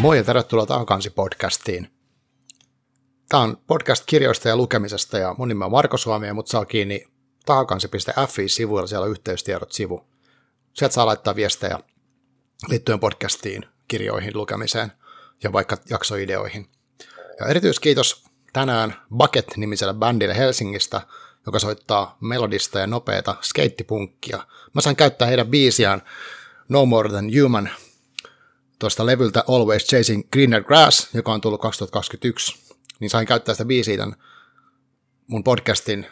Moi ja tervetuloa Takakansi-podcastiin. Tämä on podcast kirjoista ja lukemisesta ja mun nimi on Marko Suomi mut saa kiinni takakansi.fi-sivuilla, siellä on yhteystiedot-sivu. Sieltä saa laittaa viestejä liittyen podcastiin, kirjoihin, lukemiseen ja vaikka jaksoideoihin. Ja erityiskiitos tänään Bucket-nimiselle bändille Helsingistä, joka soittaa melodista ja nopeata skeittipunkkia. Mä sain käyttää heidän biisiään No More Than Human tuosta levyltä Always Chasing Greener Grass, joka on tullut 2021, niin sain käyttää sitä biisiä tämän mun podcastin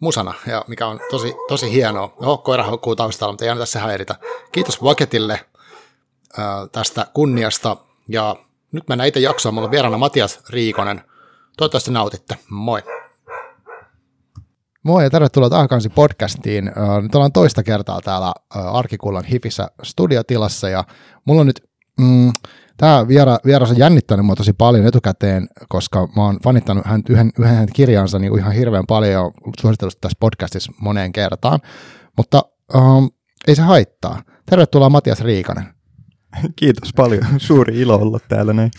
musana, ja mikä on tosi, tosi hienoa. No, koira haukkuu taustalla, mutta ei aina tässä häiritä. Kiitos Vaketille tästä kunniasta, ja nyt mennään itse jaksoon. Mulla on vieraana Matias Riikonen. Toivottavasti nautitte. Moi! Moi ja tervetuloa Taakansi podcastiin. Nyt ollaan toista kertaa täällä Arkikullan Hifissä studiotilassa ja mulla on nyt mm, Tämä viera, vieras on jännittänyt mua tosi paljon etukäteen, koska mä oon fanittanut hän, yhden, yhden kirjansa niin ihan hirveän paljon ja suositellut tässä podcastissa moneen kertaan, mutta um, ei se haittaa. Tervetuloa Matias Riikanen. Kiitos paljon. Suuri ilo olla täällä näin.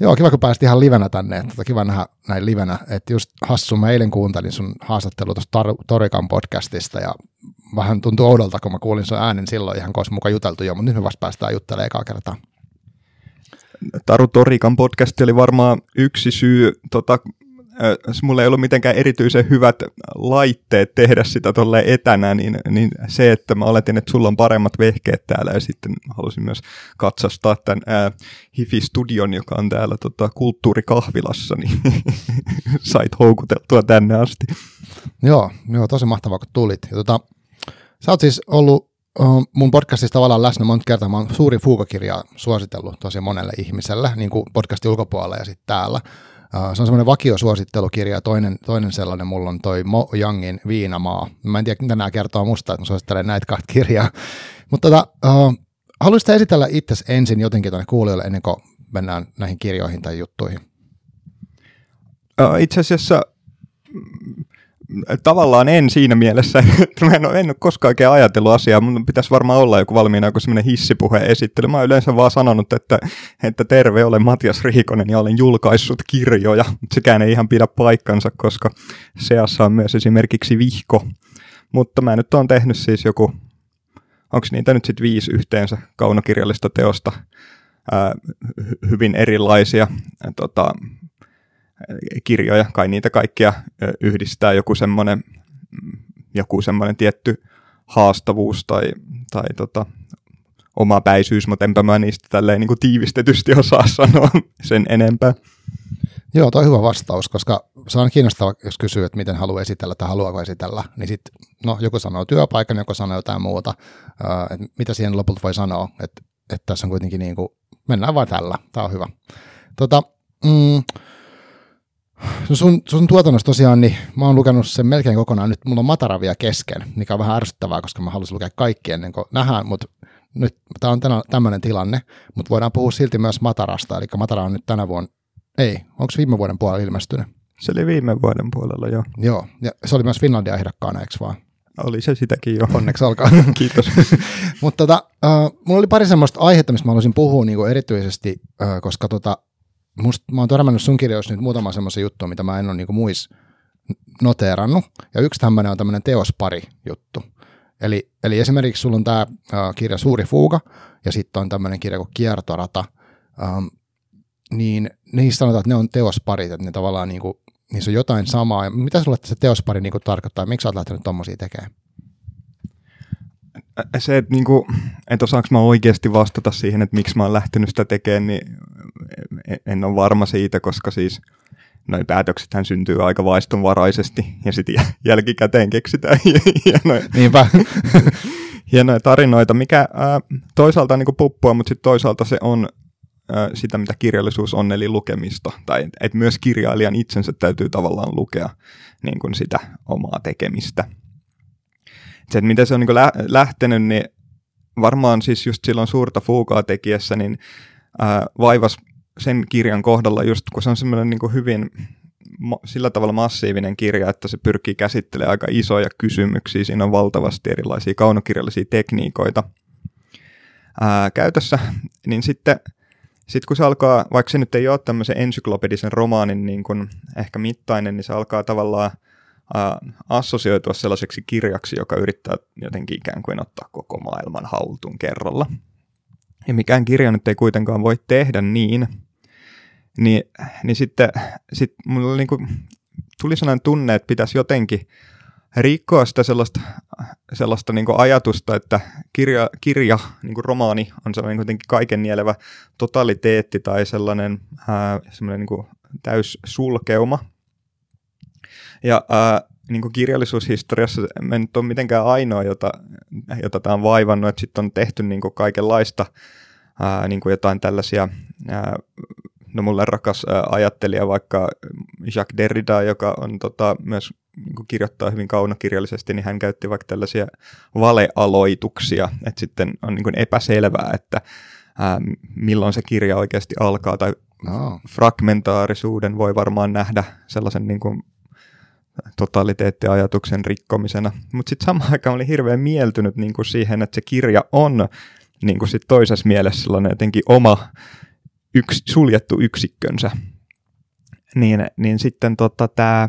Joo, kiva kun pääsit ihan livenä tänne. Tota, kiva nähdä näin livenä. Että just hassu, mä eilen kuuntelin sun haastattelu tuosta Tor- Torikan podcastista ja vähän tuntui oudolta, kun mä kuulin sun äänen silloin ihan, kun mukaan juteltu jo, mutta nyt me vasta päästään juttelemaan ekaa kertaa. Taru Torikan podcast oli varmaan yksi syy, tota, äh, mulla ei ollut mitenkään erityisen hyvät laitteet tehdä sitä tuolle etänä, niin, niin se, että mä oletin, että sulla on paremmat vehkeet täällä ja sitten halusin myös katsastaa tämän ää, Hifi-studion, joka on täällä tota, kulttuurikahvilassa, niin sait houkuteltua tänne asti. Joo, joo tosi mahtavaa kun tulit. Ja tota, sä oot siis ollut mun podcastissa tavallaan läsnä monta kertaa. Mä oon suuri fuukakirja suositellut tosi monelle ihmiselle, niin kuin podcastin ulkopuolella ja sitten täällä. Se on semmoinen vakiosuosittelukirja, toinen, toinen sellainen mulla on toi Mo Youngin Viinamaa. Mä en tiedä, mitä nämä kertoo musta, että mä suosittelen näitä kahta kirjaa. Mutta tota, uh, haluaisitko esitellä itse ensin jotenkin tuonne kuulijoille ennen kuin mennään näihin kirjoihin tai juttuihin? Itse asiassa tavallaan en siinä mielessä, että mä en ole, koskaan oikein ajatellut asiaa, mun pitäisi varmaan olla joku valmiina joku semmoinen hissipuhe esittely. Mä oon yleensä vaan sanonut, että, että terve, olen Matias Riikonen ja olen julkaissut kirjoja. Sekään ei ihan pidä paikkansa, koska seassa on myös esimerkiksi vihko. Mutta mä nyt oon tehnyt siis joku, onko niitä nyt sitten viisi yhteensä kaunokirjallista teosta, ää, hyvin erilaisia. Tota, kirjoja, kai niitä kaikkia yhdistää joku semmoinen, joku semmoinen tietty haastavuus tai, tai tota, oma päisyys, mutta enpä mä niistä tälleen niin kuin tiivistetysti osaa sanoa sen enempää. Joo, toi on hyvä vastaus, koska se on kiinnostavaa, jos kysyy, että miten haluaa esitellä tai haluaako esitellä, niin sitten no, joku sanoo työpaikan, joku sanoo jotain muuta, että mitä siihen lopulta voi sanoa, että, että tässä on kuitenkin niin kuin, mennään vain tällä, tämä on hyvä. Tota, mm, No sun, sun tuotannossa tosiaan, niin mä oon lukenut sen melkein kokonaan. Nyt mulla on Matara vielä kesken, mikä on vähän ärsyttävää, koska mä haluaisin lukea kaikki ennen kuin nähdään, mutta nyt tämä on tämmöinen tilanne, mutta voidaan puhua silti myös Matarasta, eli Matara on nyt tänä vuonna, ei, onko viime vuoden puolella ilmestynyt? Se oli viime vuoden puolella, joo. Joo, ja se oli myös Finlandia ehdokkaana, eikö vaan? Oli se sitäkin jo. Onneksi olkaa. Kiitos. Mutta tota, uh, mulla oli pari semmoista aihetta, mistä mä haluaisin puhua niin erityisesti, uh, koska tota, must, mä oon törmännyt sun kirjoissa nyt muutama semmoisen juttu, mitä mä en ole niinku muis noteerannut. Ja yksi tämmöinen on tämmöinen teospari juttu. Eli, eli esimerkiksi sulla on tämä kirja Suuri fuuga ja sitten on tämmöinen kirja kuin Kiertorata. Um, niin niissä sanotaan, että ne on teosparit, että ne tavallaan niinku, niissä on jotain samaa. Ja mitä sulle se teospari niinku tarkoittaa? Miksi sä oot lähtenyt tommosia tekemään? Se, että niinku, et osaanko mä oikeasti vastata siihen, että miksi mä oon lähtenyt sitä tekemään, niin en ole varma siitä, koska siis noin päätöksethän syntyy aika vaistonvaraisesti ja sitten jälkikäteen keksitään hienoja, Niinpä. hienoja tarinoita, mikä ää, toisaalta on niin puppua, mutta sitten toisaalta se on ää, sitä, mitä kirjallisuus on, eli lukemista. Tai että myös kirjailijan itsensä täytyy tavallaan lukea niin kuin sitä omaa tekemistä. Se, että miten se on niin lä- lähtenyt, niin varmaan siis just silloin suurta fuukaa tekijässä, niin ää, vaivas sen kirjan kohdalla, just kun se on semmoinen niin hyvin sillä tavalla massiivinen kirja, että se pyrkii käsittelemään aika isoja kysymyksiä. Siinä on valtavasti erilaisia kaunokirjallisia tekniikoita ää, käytössä. Niin sitten sitten kun se alkaa, vaikka se nyt ei ole tämmöisen ensyklopedisen romaanin niin kuin ehkä mittainen, niin se alkaa tavallaan äh, assosioitua sellaiseksi kirjaksi, joka yrittää jotenkin ikään kuin ottaa koko maailman haltuun kerralla. Ja mikään kirja nyt ei kuitenkaan voi tehdä niin, niin, niin sitten sit mulla niin kuin, tuli sellainen tunne, että pitäisi jotenkin rikkoa sitä sellaista, sellaista niin ajatusta, että kirja, kirja niin romaani on sellainen kuitenkin kaiken nielevä totaliteetti tai sellainen, ää, sellainen niin kuin täys sulkeuma. Ja ää, niin kuin kirjallisuushistoriassa me nyt ole mitenkään ainoa, jota, jota tämä on vaivannut, että sitten on tehty niin kuin kaikenlaista ää, niin kuin jotain tällaisia ää, no mulle rakas ajattelija vaikka Jacques Derrida, joka on tota, myös niin kirjoittaa hyvin kaunokirjallisesti, niin hän käytti vaikka tällaisia valealoituksia, että sitten on niin epäselvää, että ää, milloin se kirja oikeasti alkaa, tai no. fragmentaarisuuden voi varmaan nähdä sellaisen niin kuin totaliteettiajatuksen rikkomisena. Mutta sitten samaan aikaan oli hirveän mieltynyt niin kuin siihen, että se kirja on niin kuin sit toisessa mielessä sellainen jotenkin oma yks, suljettu yksikkönsä. Niin, niin sitten tota, tämä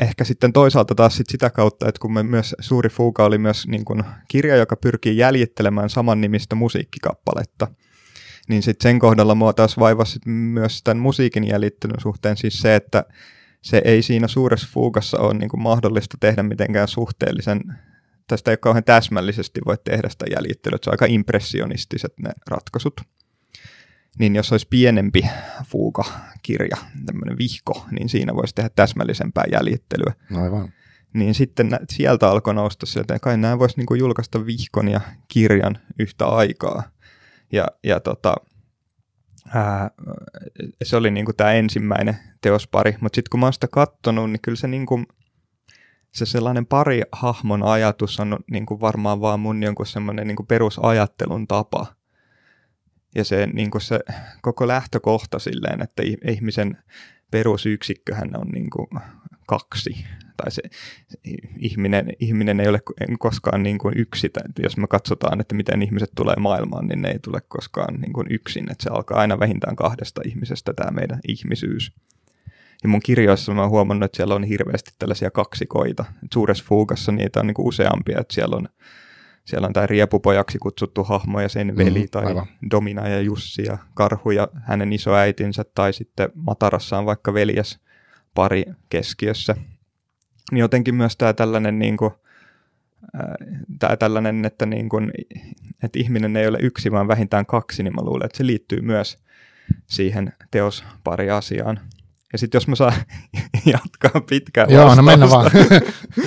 ehkä sitten toisaalta taas sit sitä kautta, että kun me myös Suuri Fuuka oli myös niin kuin kirja, joka pyrkii jäljittelemään saman nimistä musiikkikappaletta, niin sitten sen kohdalla mua taas vaivasi myös tämän musiikin jäljittelyn suhteen siis se, että se ei siinä suuressa fuukassa ole niin kuin mahdollista tehdä mitenkään suhteellisen, tästä ei kauhean täsmällisesti voi tehdä sitä jäljittelyä, se on aika impressionistiset ne ratkaisut niin jos olisi pienempi fuuka-kirja, tämmöinen vihko, niin siinä voisi tehdä täsmällisempää jäljittelyä. Aivan. Niin sitten sieltä alkoi nousta sieltä, kai nämä voisi niinku julkaista vihkon ja kirjan yhtä aikaa. Ja, ja tota, ää, se oli niinku tämä ensimmäinen teospari, mutta sitten kun mä oon sitä kattonut, niin kyllä se niinku, se sellainen pari hahmon ajatus on niinku varmaan vaan mun jonkun semmoinen niinku perusajattelun tapa – ja se, niin kuin se koko lähtökohta silleen, että ihmisen perusyksikköhän on niin kuin kaksi. Tai se ihminen, ihminen ei ole koskaan niin kuin yksi. Tai jos me katsotaan, että miten ihmiset tulee maailmaan, niin ne ei tule koskaan niin kuin yksin. Että se alkaa aina vähintään kahdesta ihmisestä tämä meidän ihmisyys. Ja mun kirjoissa mä oon huomannut, että siellä on hirveästi tällaisia kaksikoita. Suuressa fuugassa niitä on niin kuin useampia, että siellä on siellä on tämä riepupojaksi kutsuttu hahmo ja sen veli mm, tai aivan. Domina ja Jussi ja Karhu ja hänen isoäitinsä tai sitten Matarassa on vaikka veljes pari keskiössä. Niin jotenkin myös tämä tällainen, niin kuin, tämä tällainen että, niin kuin, että ihminen ei ole yksi vaan vähintään kaksi, niin mä luulen, että se liittyy myös siihen teospari asiaan. Ja sitten jos mä saan jatkaa pitkään Joo, no mennä vaan.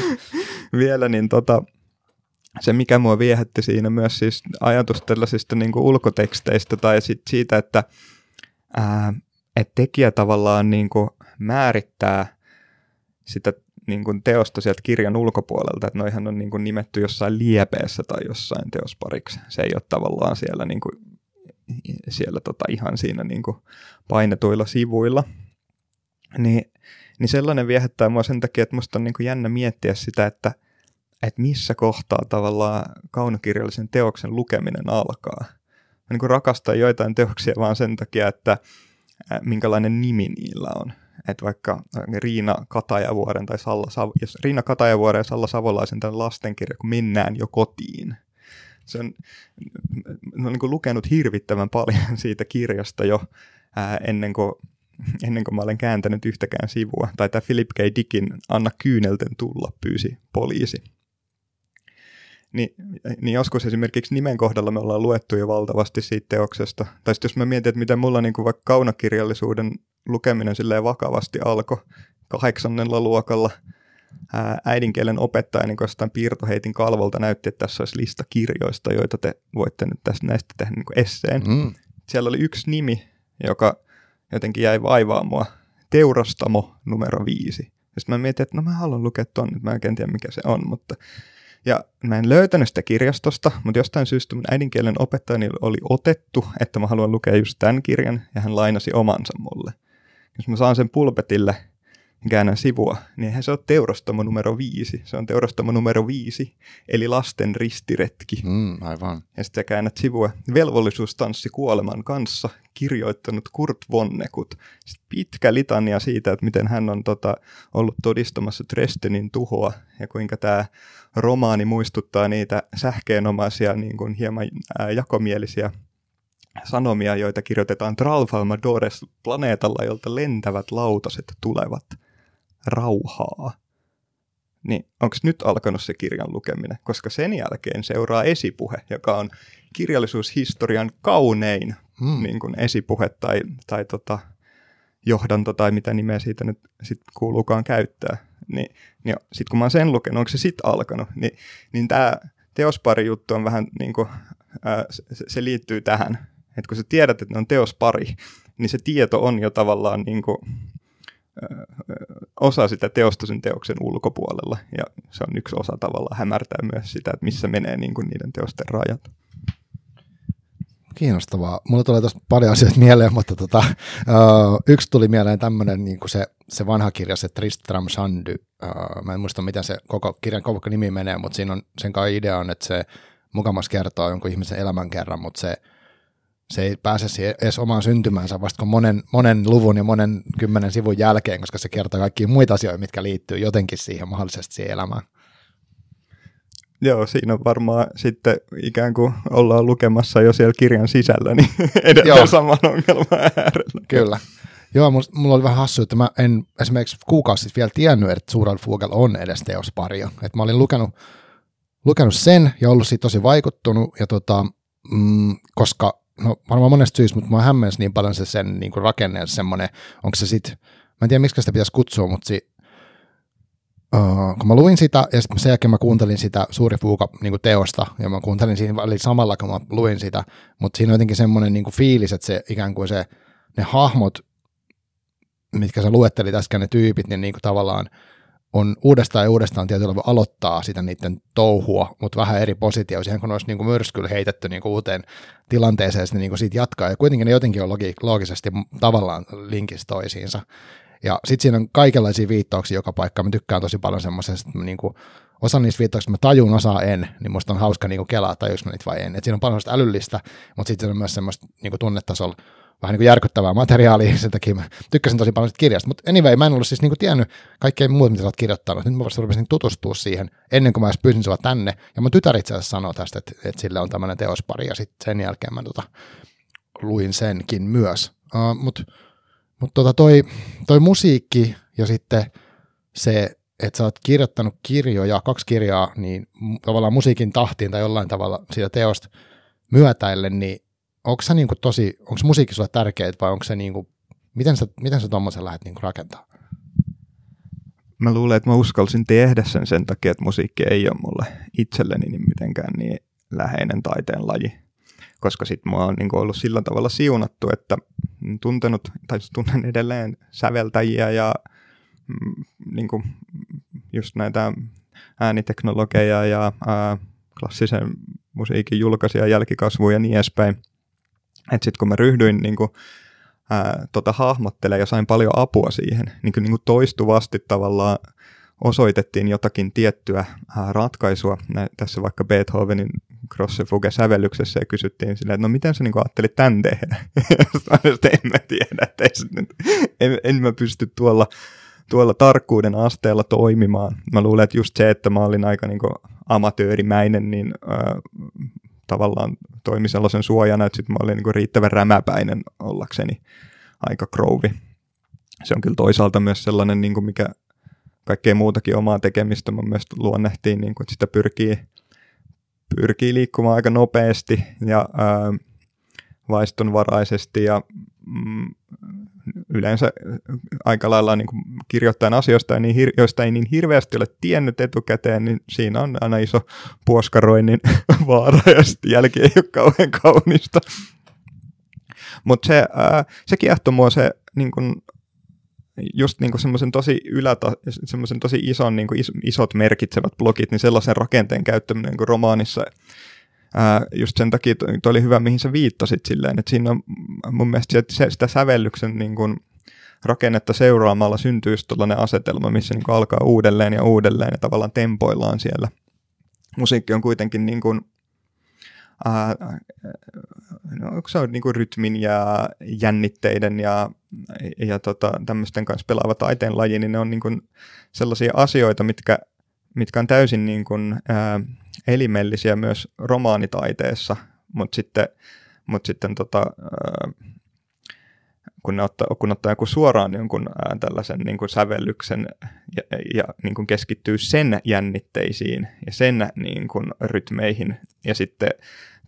vielä, niin tota, se, mikä mua viehätti siinä myös siis ajatus tällaisista niin ulkoteksteistä tai sit siitä, että ää, et tekijä tavallaan niin kuin määrittää sitä niin kuin teosta sieltä kirjan ulkopuolelta, että noihan on niin kuin nimetty jossain liepeessä tai jossain teospariksi. Se ei ole tavallaan siellä, niin kuin, siellä tota ihan siinä niin kuin painetuilla sivuilla. Niin, niin sellainen viehättää mua sen takia, että musta on niin kuin jännä miettiä sitä, että – että missä kohtaa tavallaan kaunokirjallisen teoksen lukeminen alkaa. Mä niin rakastan joitain teoksia vaan sen takia, että minkälainen nimi niillä on. Että vaikka Riina Katajavuoren tai Salla jos Riina Katajavuoren ja Salla Savolaisen tämän lastenkirja, kun mennään jo kotiin. Se on, mä niin kuin lukenut hirvittävän paljon siitä kirjasta jo ää, ennen kuin ennen kuin mä olen kääntänyt yhtäkään sivua. Tai tämä Philip K. Dickin Anna Kyynelten tulla pyysi poliisi niin, niin joskus esimerkiksi nimen kohdalla me ollaan luettu jo valtavasti siitä teoksesta. Tai sitten jos mä mietin, että miten mulla niin kuin vaikka kaunokirjallisuuden lukeminen silleen vakavasti alkoi kahdeksannella luokalla, ää, äidinkielen opettaja niin jostain piirtoheitin kalvolta näytti, että tässä olisi lista kirjoista, joita te voitte nyt tästä näistä tehdä niin kuin esseen. Mm. Siellä oli yksi nimi, joka jotenkin jäi vaivaa mua. Teurastamo numero viisi. Ja sitten mä mietin, että no mä haluan lukea ton, mä en tiedä mikä se on, mutta ja mä en löytänyt sitä kirjastosta, mutta jostain syystä mun äidinkielen opettajani oli otettu, että mä haluan lukea just tämän kirjan, ja hän lainasi omansa mulle. Jos mä saan sen pulpetille, käännän sivua, niin eihän se ole teurastamo numero viisi. Se on teurastamo numero viisi, eli lasten ristiretki. Mm, aivan. Ja sitten käännät sivua. Velvollisuustanssi kuoleman kanssa, kirjoittanut Kurt Vonnekut. Sitten pitkä litania siitä, että miten hän on tota, ollut todistamassa Dresdenin tuhoa ja kuinka tämä romaani muistuttaa niitä sähkeenomaisia, niin kuin hieman ää, jakomielisiä sanomia, joita kirjoitetaan Tralfalmadores planeetalla, jolta lentävät lautaset tulevat rauhaa. Niin onko nyt alkanut se kirjan lukeminen? Koska sen jälkeen seuraa esipuhe, joka on kirjallisuushistorian kaunein hmm. niin kuin esipuhe tai, tai tota, johdanto tai mitä nimeä siitä nyt sit kuuluukaan käyttää. Niin, niin sitten kun mä oon sen lukenut, onko se sitten alkanut, niin, niin tämä teospari juttu on vähän niin kuin, ää, se, se liittyy tähän, että kun sä tiedät, että ne on teospari, niin se tieto on jo tavallaan niin kuin, osa sitä teosta sen teoksen ulkopuolella, ja se on yksi osa tavallaan hämärtää myös sitä, että missä menee niin kuin niiden teosten rajat. Kiinnostavaa. Mulla tulee tuosta paljon asioita mieleen, mutta tota, yksi tuli mieleen tämmöinen niin se, se vanha kirja, se Tristram Shandy. Mä en muista, mitä se koko kirjan koko nimi menee, mutta siinä on sen kai idea on, että se mukamas kertoo jonkun ihmisen elämän kerran, mutta se se ei pääse edes omaan syntymäänsä vasta monen, monen luvun ja monen kymmenen sivun jälkeen, koska se kertoo kaikkia muita asioita, mitkä liittyy jotenkin siihen mahdollisesti siihen elämään. Joo, siinä on varmaan sitten ikään kuin ollaan lukemassa jo siellä kirjan sisällä, niin edelleen Joo. saman ongelman äärellä. Kyllä. Joo, mulla oli vähän hassu, että mä en esimerkiksi kuukausi sitten vielä tiennyt, että Suural Fugel on edes teosparia. Että mä olin lukenut, lukenut sen ja ollut siitä tosi vaikuttunut, ja tota, mm, koska no varmaan monesta syystä, mutta mä hämmensi niin paljon se sen niin kuin rakenne semmoinen, onko se sitten, mä en tiedä miksi sitä pitäisi kutsua, mutta si, uh, kun mä luin sitä ja sitten sen jälkeen mä kuuntelin sitä Suuri Fuuka niin teosta ja mä kuuntelin siinä eli samalla kun mä luin sitä, mutta siinä on jotenkin semmoinen niin kuin fiilis, että se ikään kuin se, ne hahmot, mitkä sä luettelit äsken ne tyypit, niin, niin kuin tavallaan on uudestaan ja uudestaan tietyllä voi aloittaa sitä niiden touhua, mutta vähän eri positioissa, ihan kun olisi niin kuin myrskyllä heitetty niin kuin uuteen tilanteeseen ja sitten niin kuin siitä jatkaa. Ja kuitenkin ne jotenkin on logi- loogisesti tavallaan linkissä toisiinsa. Ja sitten siinä on kaikenlaisia viittauksia joka paikka. Mä tykkään tosi paljon semmoisesta, niin kuin, osa niistä viittauksista mä tajun, osa en, niin musta on hauska niin kuin kelaa, tajuus mä niitä vai en. Et siinä on paljon älyllistä, mutta sitten on myös semmoista niin kuin tunnetasolla vähän niin kuin järkyttävää materiaalia, sen takia mä tykkäsin tosi paljon kirjasta. Mutta anyway, mä en ollut siis niin kuin tiennyt kaikkea muuta, mitä sä oot kirjoittanut. Nyt mä vasta rupesin tutustua siihen ennen kuin mä edes pyysin sua tänne. Ja mun tytär itse asiassa sanoi tästä, että, että sillä on tämmöinen teospari, ja sitten sen jälkeen mä tota, luin senkin myös. Uh, Mutta mut tota toi, toi musiikki ja sitten se, että sä oot kirjoittanut kirjoja, kaksi kirjaa, niin tavallaan musiikin tahtiin tai jollain tavalla siitä teosta myötäille, niin onko se niin tosi, onko musiikki sulle tärkeää vai onko se niin kuin, miten sä, miten sä tuommoisen lähdet niin rakentaa? Mä luulen, että mä uskalsin tehdä sen sen takia, että musiikki ei ole mulle itselleni niin mitenkään niin läheinen taiteen laji. Koska sit mä oon niin ollut sillä tavalla siunattu, että tuntenut, tai tunnen edelleen säveltäjiä ja mm, niin kuin just näitä ääniteknologeja ja ää, klassisen musiikin julkaisia jälkikasvuja ja niin edespäin – että sitten kun mä ryhdyin niin kuin, ää, tota, hahmottelemaan ja sain paljon apua siihen, niin, kuin, niin kuin toistuvasti tavallaan osoitettiin jotakin tiettyä ää, ratkaisua. Nä, tässä vaikka Beethovenin Crossefuge-sävellyksessä ja kysyttiin silleen, että no miten sä niin ajattelit tämän tehdä? Sitten en mä tiedä, että ei, en, en mä pysty tuolla, tuolla tarkkuuden asteella toimimaan. Mä luulen, että just se, että mä olin aika niin amatöörimäinen, niin ää, tavallaan toimi sellaisen suojana, että sitten mä olin niin riittävän rämäpäinen ollakseni aika krouvi. Se on kyllä toisaalta myös sellainen, niin kuin mikä kaikkea muutakin omaa tekemistä mun mielestä luonnehtiin, niin kuin, että sitä pyrkii, pyrkii liikkumaan aika nopeasti ja ää, vaistonvaraisesti ja mm, yleensä aika lailla niin kuin kirjoittajan asioista, niin hir- joista ei niin hirveästi ole tiennyt etukäteen, niin siinä on aina iso puoskaroinnin vaara ja sitten jälki ei ole kauhean kaunista. Mutta se, se kiehtoi mua se niin kuin, just niin semmoisen tosi ylätä, semmoisen tosi ison, niin kuin is, isot merkitsevät blogit, niin sellaisen rakenteen käyttäminen niin kuin romaanissa ää, just sen takia toi oli hyvä, mihin sä viittasit silleen, että siinä on mun mielestä se, sitä sävellyksen niin kuin, rakennetta seuraamalla syntyy tällainen asetelma, missä niin kuin alkaa uudelleen ja uudelleen ja tavallaan tempoillaan siellä. Musiikki on kuitenkin niin kuin, ää, no, se on niin kuin rytmin ja jännitteiden ja, ja tota, tämmöisten kanssa pelaava taiteen laji, niin ne on niin kuin sellaisia asioita, mitkä, mitkä on täysin niin kuin, ää, elimellisiä myös romaanitaiteessa, mutta sitten, mut sitten tota, ää, kun, ne ottaa, kun ottaa joku suoraan jonkun ää, tällaisen niin kuin sävellyksen ja, ja niin kuin keskittyy sen jännitteisiin ja sen niin kuin rytmeihin ja sitten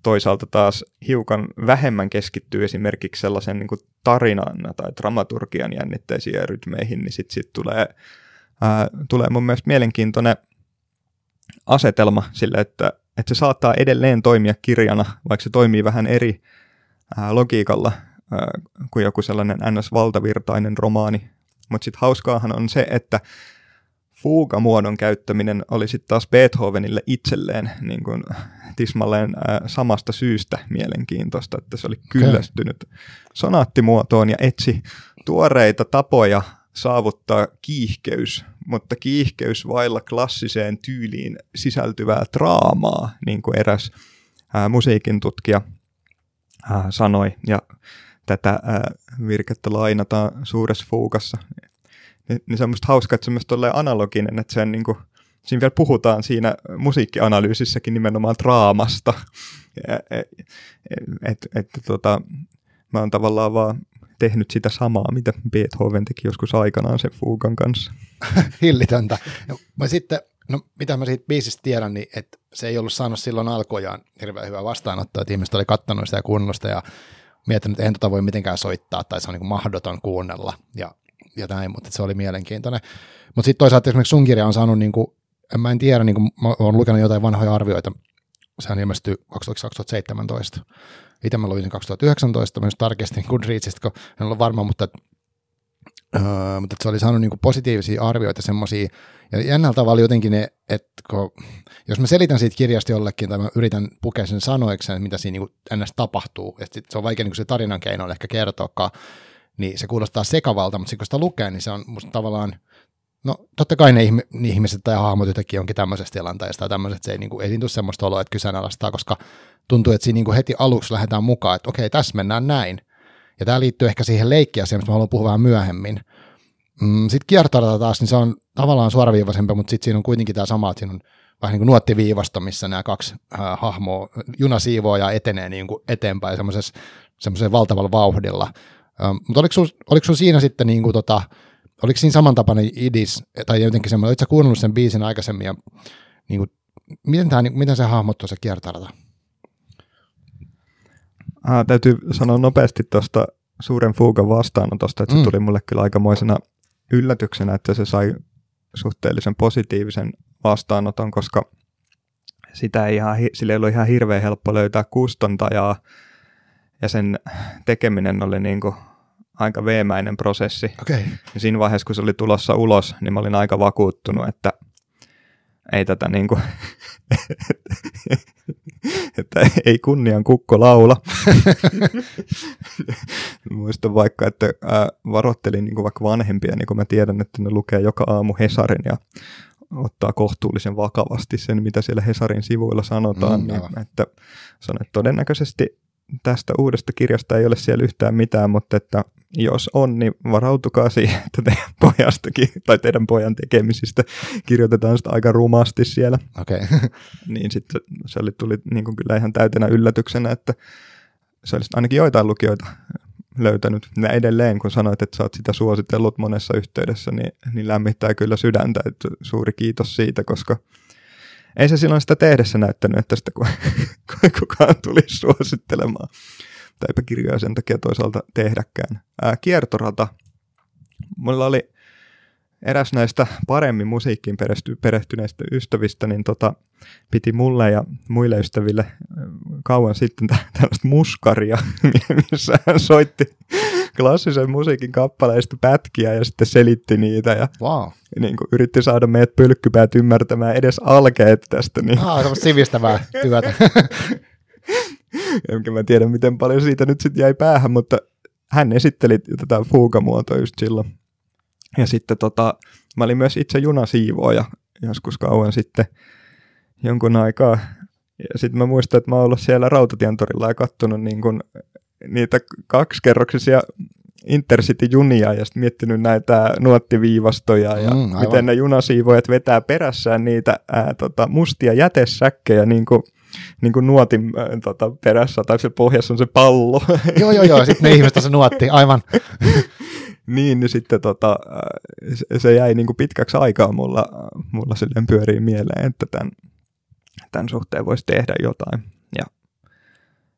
toisaalta taas hiukan vähemmän keskittyy esimerkiksi sellaisen niin kuin tarinan tai dramaturgian jännitteisiin ja rytmeihin, niin sitten sit tulee, ää, tulee mun mielestä mielenkiintoinen asetelma sille, että, että se saattaa edelleen toimia kirjana, vaikka se toimii vähän eri ää, logiikalla ää, kuin joku sellainen ns-valtavirtainen romaani. Mutta sitten hauskaahan on se, että fuugamuodon käyttäminen oli sitten taas Beethovenille itselleen niin kuin tismalleen ää, samasta syystä mielenkiintoista, että se oli kyllästynyt okay. sonaattimuotoon ja etsi tuoreita tapoja saavuttaa kiihkeys, mutta kiihkeys vailla klassiseen tyyliin sisältyvää draamaa, niin kuin eräs ää, musiikin tutkija ää, sanoi, ja tätä ää, virkettä lainataan suuressa fuukassa. Niin, niin se on musta hauska, että se on myös analoginen, että sen niin kuin, siinä vielä puhutaan siinä musiikkianalyysissäkin nimenomaan draamasta. Että et, et, tota, mä oon tavallaan vaan tehnyt sitä samaa, mitä Beethoven teki joskus aikanaan sen Fugan kanssa. Hillitöntä. No, sitten, no mitä mä siitä biisistä tiedän, niin että se ei ollut saanut silloin alkojaan hirveän hyvää vastaanottoa, että ihmiset oli kattanut sitä sitä ja miettinyt, että eihän tota voi mitenkään soittaa tai se on niin mahdoton kuunnella ja, ja näin, mutta se oli mielenkiintoinen. Mutta sitten toisaalta esimerkiksi sun kirja on saanut, niin kuin, en mä en tiedä, niin kuin, mä oon lukenut jotain vanhoja arvioita, sehän ilmestyi 2017. Itse mä luin sen 2019, myös tarkistin Goodreadsista, kun en ole varma, mutta, öö, mutta se oli saanut niin kuin positiivisia arvioita semmoisia, ja jännällä tavalla jotenkin ne, että jos mä selitän siitä kirjasta jollekin, tai mä yritän pukea sen sanoiksi, mitä siinä niin ns. tapahtuu, että se on vaikea niin kuin se tarinan keino ehkä kertoakaan, niin se kuulostaa sekavalta, mutta sitten kun sitä lukee, niin se on musta tavallaan, no totta kai ne, ihmiset tai hahmot jotenkin onkin tämmöisestä tilanteesta tai tämmöisestä, se ei niin kuin, ei tule semmoista oloa, että kyseenalaistaa, koska tuntuu, että siinä niin kuin heti aluksi lähdetään mukaan, että okei, tässä mennään näin. Ja tämä liittyy ehkä siihen leikkiasiaan, mistä mä haluan puhua vähän myöhemmin. Mm, sitten kiertorata taas, niin se on tavallaan suoraviivaisempi, mutta sitten siinä on kuitenkin tämä sama, että siinä on vähän niin kuin nuottiviivasto, missä nämä kaksi äh, hahmoa, juna siivoo ja etenee niin kuin eteenpäin semmoisella valtavalla vauhdilla. Ähm, mutta oliko sun siinä sitten, niin kuin tota, oliko siinä samantapainen idis, tai jotenkin semmoinen, oletko kuunnellut sen biisin aikaisemmin, ja niin kuin, miten, tämä, miten se hahmottuu se kiertorata? Ah, täytyy sanoa nopeasti tuosta suuren fuugan vastaanotosta, että se mm. tuli mulle kyllä aikamoisena yllätyksenä, että se sai suhteellisen positiivisen vastaanoton, koska sitä ei ihan, sille ei ollut ihan hirveän helppo löytää kustantajaa, ja sen tekeminen oli niin kuin aika veemäinen prosessi. Okay. Ja siinä vaiheessa, kun se oli tulossa ulos, niin mä olin aika vakuuttunut, että ei tätä niin kuin, että ei kunnian kukko laula. Muistan vaikka, että ää, varoittelin niin kuin vaikka vanhempia, niin kuin mä tiedän, että ne lukee joka aamu Hesarin ja ottaa kohtuullisen vakavasti sen, mitä siellä Hesarin sivuilla sanotaan, mm, niin, että sanon, että todennäköisesti tästä uudesta kirjasta ei ole siellä yhtään mitään, mutta että jos on, niin varautukaa siihen, että teidän pojastakin tai teidän pojan tekemisistä kirjoitetaan sitä aika rumasti siellä. Okay. niin sitten se oli, tuli niin kuin kyllä ihan täytenä yllätyksenä, että se olisi ainakin joitain lukijoita löytänyt. Ja edelleen, kun sanoit, että sä oot sitä suositellut monessa yhteydessä, niin, niin lämmittää kyllä sydäntä. Että suuri kiitos siitä, koska ei se silloin sitä tehdessä näyttänyt, että sitä kukaan tulisi suosittelemaan. Tai eipä kirjoja sen takia toisaalta tehdäkään. Ää, kiertorata. Mulla oli eräs näistä paremmin musiikkiin perehtyneistä ystävistä, niin tota, piti mulle ja muille ystäville kauan sitten tällaista muskaria, missä hän soitti klassisen musiikin kappaleista pätkiä ja sitten selitti niitä ja wow. niin kuin yritti saada meidät pylkkypäät ymmärtämään edes alkeet tästä. Niin. Ah, sivistävää työtä. Enkä mä tiedä, miten paljon siitä nyt sitten jäi päähän, mutta hän esitteli tätä fuugamuotoa just silloin. Ja sitten tota, mä olin myös itse junasiivooja joskus kauan sitten jonkun aikaa. Ja sitten mä muistan, että mä oon ollut siellä Rautatientorilla ja kattonut niin kun niitä kaksikerroksisia Intercity-junia ja sitten miettinyt näitä nuottiviivastoja ja mm, miten ne junasiivoijat vetää perässään niitä ää, tota, mustia jätesäkkejä niin kuin, niin kuin nuotin ää, tota, perässä, tai se pohjassa on se pallo. joo, joo, joo, sitten ne ihmiset se nuotti, aivan. niin, niin sitten tota, se jäi niin kuin pitkäksi aikaa mulla, mulla silleen pyörii mieleen, että tämän, tämän suhteen voisi tehdä jotain.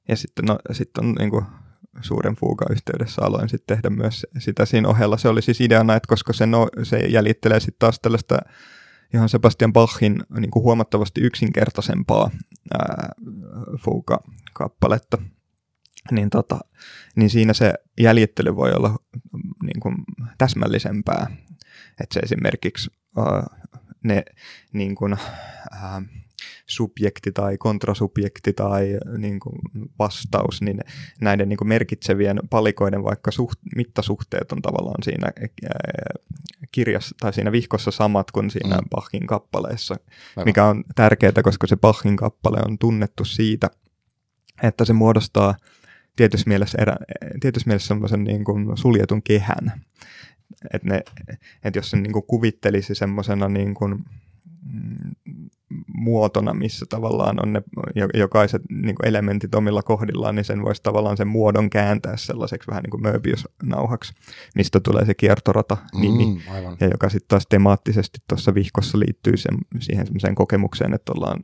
Ja, sitten, no, sitten on niin kuin suuren fuuga-yhteydessä aloin sitten tehdä myös sitä siinä ohella. Se oli siis ideana, että koska se, no, se jäljittelee sitten taas tällaista ihan Sebastian Bachin niin kuin huomattavasti yksinkertaisempaa ää, fuuga-kappaletta, niin, tota, niin siinä se jäljittely voi olla niin kuin täsmällisempää. Että se esimerkiksi ää, ne niin kuin, ää, subjekti tai kontrasubjekti tai niin kuin vastaus, niin näiden niin kuin merkitsevien palikoiden vaikka suht, mittasuhteet on tavallaan siinä kirjassa tai siinä vihkossa samat kuin siinä mm. Bachin kappaleessa, Aivan. mikä on tärkeää, koska se Bachin kappale on tunnettu siitä, että se muodostaa tietyssä mielessä, erä, tietyssä mielessä semmoisen niin kuin suljetun kehän. Että et jos sen niin kuin kuvittelisi semmoisena niin kuin, mm, muotona, missä tavallaan on ne jokaiset niin kuin elementit omilla kohdillaan, niin sen voisi tavallaan sen muodon kääntää sellaiseksi vähän niin kuin Möbius-nauhaksi, mistä tulee se kiertorata-nimi, mm, ja joka sitten taas temaattisesti tuossa vihkossa liittyy sen, siihen semmoiseen kokemukseen, että ollaan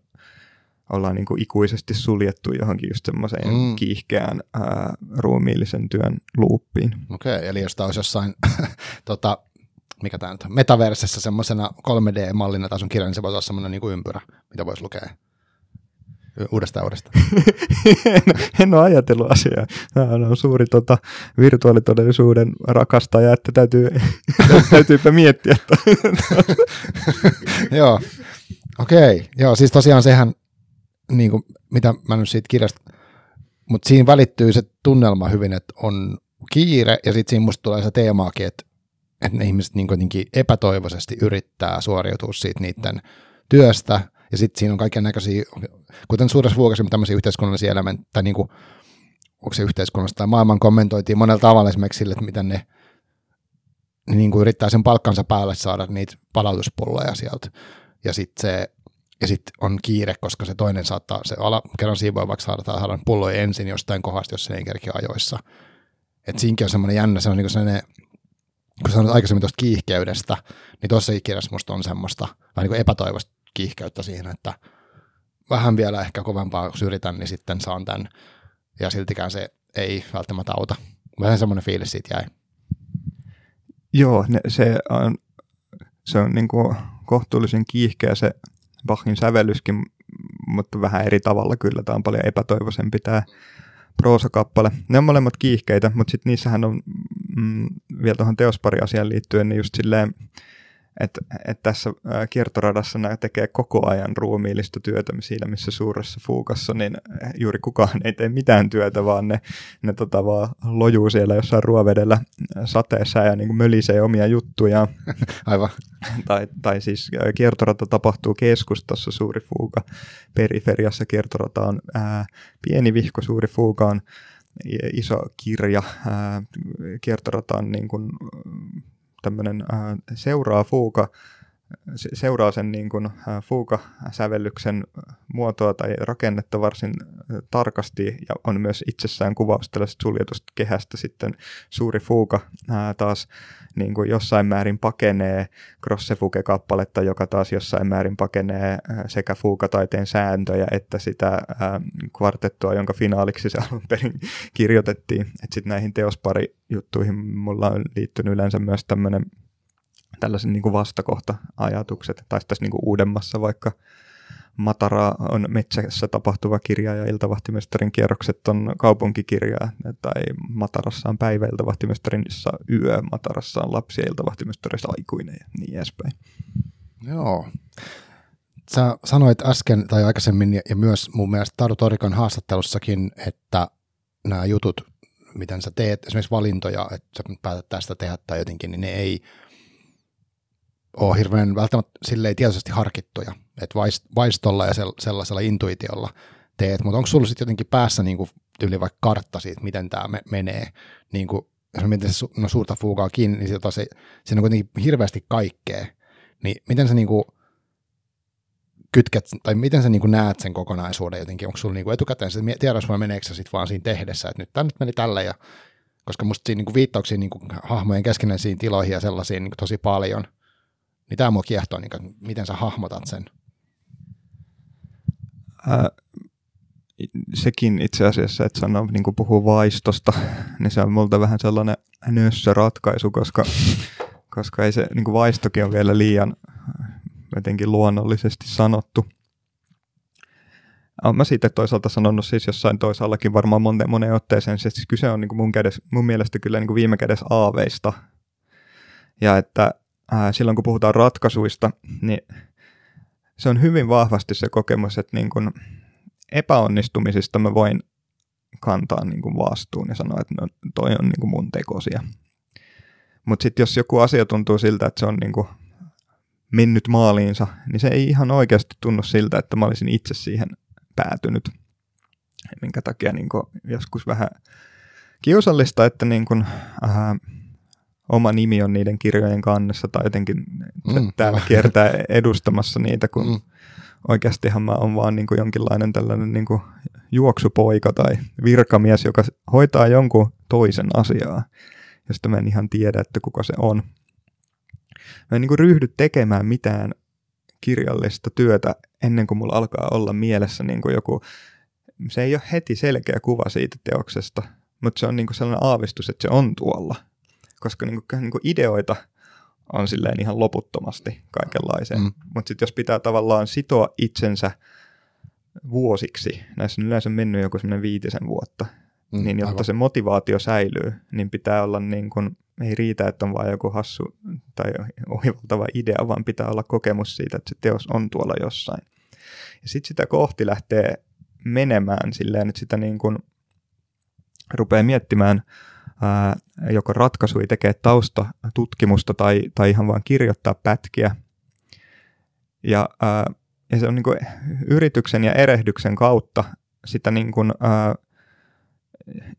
ollaan niin kuin ikuisesti suljettu johonkin just semmoiseen mm. kiihkeään ää, ruumiillisen työn luuppiin. Okei, okay, eli jos tämä olisi jossain tota, mikä tämä nyt on, metaversessa semmoisena 3D-mallina tai sun kirja, niin se voisi olla semmoinen niin kuin ympyrä, mitä voisi lukea uudestaan uudestaan. en, en ole ajatellut asiaa. Tämä on suuri tota, virtuaalitodellisuuden rakastaja, että täytyy, täytyypä miettiä. Joo, okei. Okay. Joo, siis tosiaan sehän, niin kuin, mitä mä nyt siitä kirjasta, mutta siinä välittyy se tunnelma hyvin, että on kiire ja sitten siinä musta tulee se teemaakin, että että ne ihmiset niin kuitenkin epätoivoisesti yrittää suoriutua siitä niiden työstä, ja sitten siinä on kaiken näköisiä, kuten suuressa vuokassa, tämmöisiä yhteiskunnallisia elementtejä, tai niin kuin, onko se yhteiskunnasta tai maailman kommentoitiin monella tavalla esimerkiksi sille, että miten ne niin kuin yrittää sen palkkansa päälle saada niitä palautuspulloja sieltä, ja sitten se ja sitten on kiire, koska se toinen saattaa, se ala, kerran siivoja vaikka saada, saada pulloja ensin jostain kohdasta, jos se ei kerkeä ajoissa. Että siinäkin on semmoinen jännä, se on niin sellainen kun sanoit aikaisemmin tuosta kiihkeydestä, niin tuossa kirjassa musta on semmoista vähän niin epätoivoista kiihkeyttä siinä, että vähän vielä ehkä kovempaa, kun yritän, niin sitten saan tämän. Ja siltikään se ei välttämättä auta. Vähän semmoinen fiilis siitä jäi. Joo, ne, se on, se on niin kuin kohtuullisen kiihkeä se Bachin sävellyskin, mutta vähän eri tavalla kyllä. Tämä on paljon epätoivoisempi tämä proosakappale. Ne on molemmat kiihkeitä, mutta sitten niissähän on mm, vielä tuohon teospari-asiaan liittyen, niin just silleen, että et tässä kiertoradassa nämä tekee koko ajan ruumiillista työtä siinä, missä suuressa fuukassa, niin juuri kukaan ei tee mitään työtä, vaan ne, ne tota vaan lojuu siellä jossain ruovedellä sateessa ja niin kuin mölisee omia juttuja. Aivan. tai, tai siis kiertorata tapahtuu keskustassa, suuri fuuka. Periferiassa kiertorata on ää, pieni vihko, suuri fuuka on iso kirja. Ää, kiertorata on niin kuin, tämmöinen seuraa fuuka, seuraa sen niin kuin, fuuka-sävellyksen muotoa tai rakennetta varsin tarkasti ja on myös itsessään kuvaus tällaisesta suljetusta kehästä sitten suuri fuuka taas niin kuin jossain määrin pakenee Grossefuge-kappaletta, joka taas jossain määrin pakenee sekä fuukataiteen sääntöjä että sitä kvartettua, jonka finaaliksi se alun perin kirjoitettiin. Sitten näihin teospari-juttuihin mulla on liittynyt yleensä myös tämmöinen tällaisen niin vastakohta-ajatukset, tai tässä niin uudemmassa vaikka Matara on metsässä tapahtuva kirja ja iltavahtimestarin kierrokset on kaupunkikirja, tai Matarassa on päivä, iltavahtimestarissa yö, Matarassa on lapsi ja iltavahtimestarissa aikuinen ja niin edespäin. Joo. Sä sanoit äsken tai aikaisemmin ja myös mun mielestä Taru Torikon haastattelussakin, että nämä jutut miten sä teet esimerkiksi valintoja, että sä päätät tästä tehdä tai jotenkin, niin ne ei ole hirveän välttämättä silleen tietoisesti harkittuja, että vaistolla ja sellaisella intuitiolla teet, mutta onko sulla sitten jotenkin päässä niin kuin tyyli vaikka kartta siitä, miten tämä me- menee, niin kuin, jos mietin se no, suurta fuukaa kiinni, niin se, se, se on kuitenkin hirveästi kaikkea, niin miten sä niin kuin, kytket, tai miten sä niin kuin näet sen kokonaisuuden jotenkin, onko sulla niin kuin etukäteen se tiedос vai meneekö se sitten vaan siinä tehdessä, että nyt tämä nyt meni tällä ja koska musta siinä niin kuin viittauksia niin kuin hahmojen keskinäisiin tiloihin ja sellaisiin niin kuin tosi paljon, niin tämä mua kiehtoo, niin kuin, miten sä hahmotat sen. Ää, sekin itse asiassa, että sanoo, niin kuin puhuu vaistosta, niin se on multa vähän sellainen nössö ratkaisu, koska, koska ei se niin kuin vaistokin on vielä liian jotenkin luonnollisesti sanottu. Olen mä siitä toisaalta sanonut siis jossain toisaallakin varmaan moneen, moneen otteeseen, siis kyse on niin kuin mun, kädessä, mun mielestä kyllä niin kuin viime kädessä aaveista. Ja että ää, silloin kun puhutaan ratkaisuista, niin se on hyvin vahvasti se kokemus, että niin kuin epäonnistumisista mä voin kantaa niin kuin vastuun ja sanoa, että no, toi on niin kuin mun tekosia. Mutta sitten jos joku asia tuntuu siltä, että se on niin kuin mennyt maaliinsa, niin se ei ihan oikeasti tunnu siltä, että mä olisin itse siihen päätynyt. Minkä takia niin joskus vähän kiusallista, että niin kuin, äh, oma nimi on niiden kirjojen kannessa tai jotenkin mm, täällä kiertää edustamassa niitä, kun mm. oikeastihan mä oon vaan niin kuin jonkinlainen tällainen niin kuin juoksupoika tai virkamies, joka hoitaa jonkun toisen asiaa, josta mä en ihan tiedä, että kuka se on mä en niin kuin ryhdy tekemään mitään kirjallista työtä ennen kuin mulla alkaa olla mielessä niin kuin joku, se ei ole heti selkeä kuva siitä teoksesta, mutta se on niin kuin sellainen aavistus, että se on tuolla. Koska niin kuin, niin kuin ideoita on silleen ihan loputtomasti kaikenlaiseen. Mm. Mutta sitten jos pitää tavallaan sitoa itsensä vuosiksi, näissä on yleensä mennyt joku semmoinen viitisen vuotta, mm, niin jotta aivan. se motivaatio säilyy, niin pitää olla niin kuin ei riitä, että on vain joku hassu tai ohivaltava idea, vaan pitää olla kokemus siitä, että se teos on tuolla jossain. Ja sitten sitä kohti lähtee menemään silleen, että sitä niin kuin rupeaa miettimään ää, joko ratkaisuja, tekee taustatutkimusta tai, tai ihan vaan kirjoittaa pätkiä. Ja, ää, ja se on niin kuin yrityksen ja erehdyksen kautta sitä niin kuin, ää,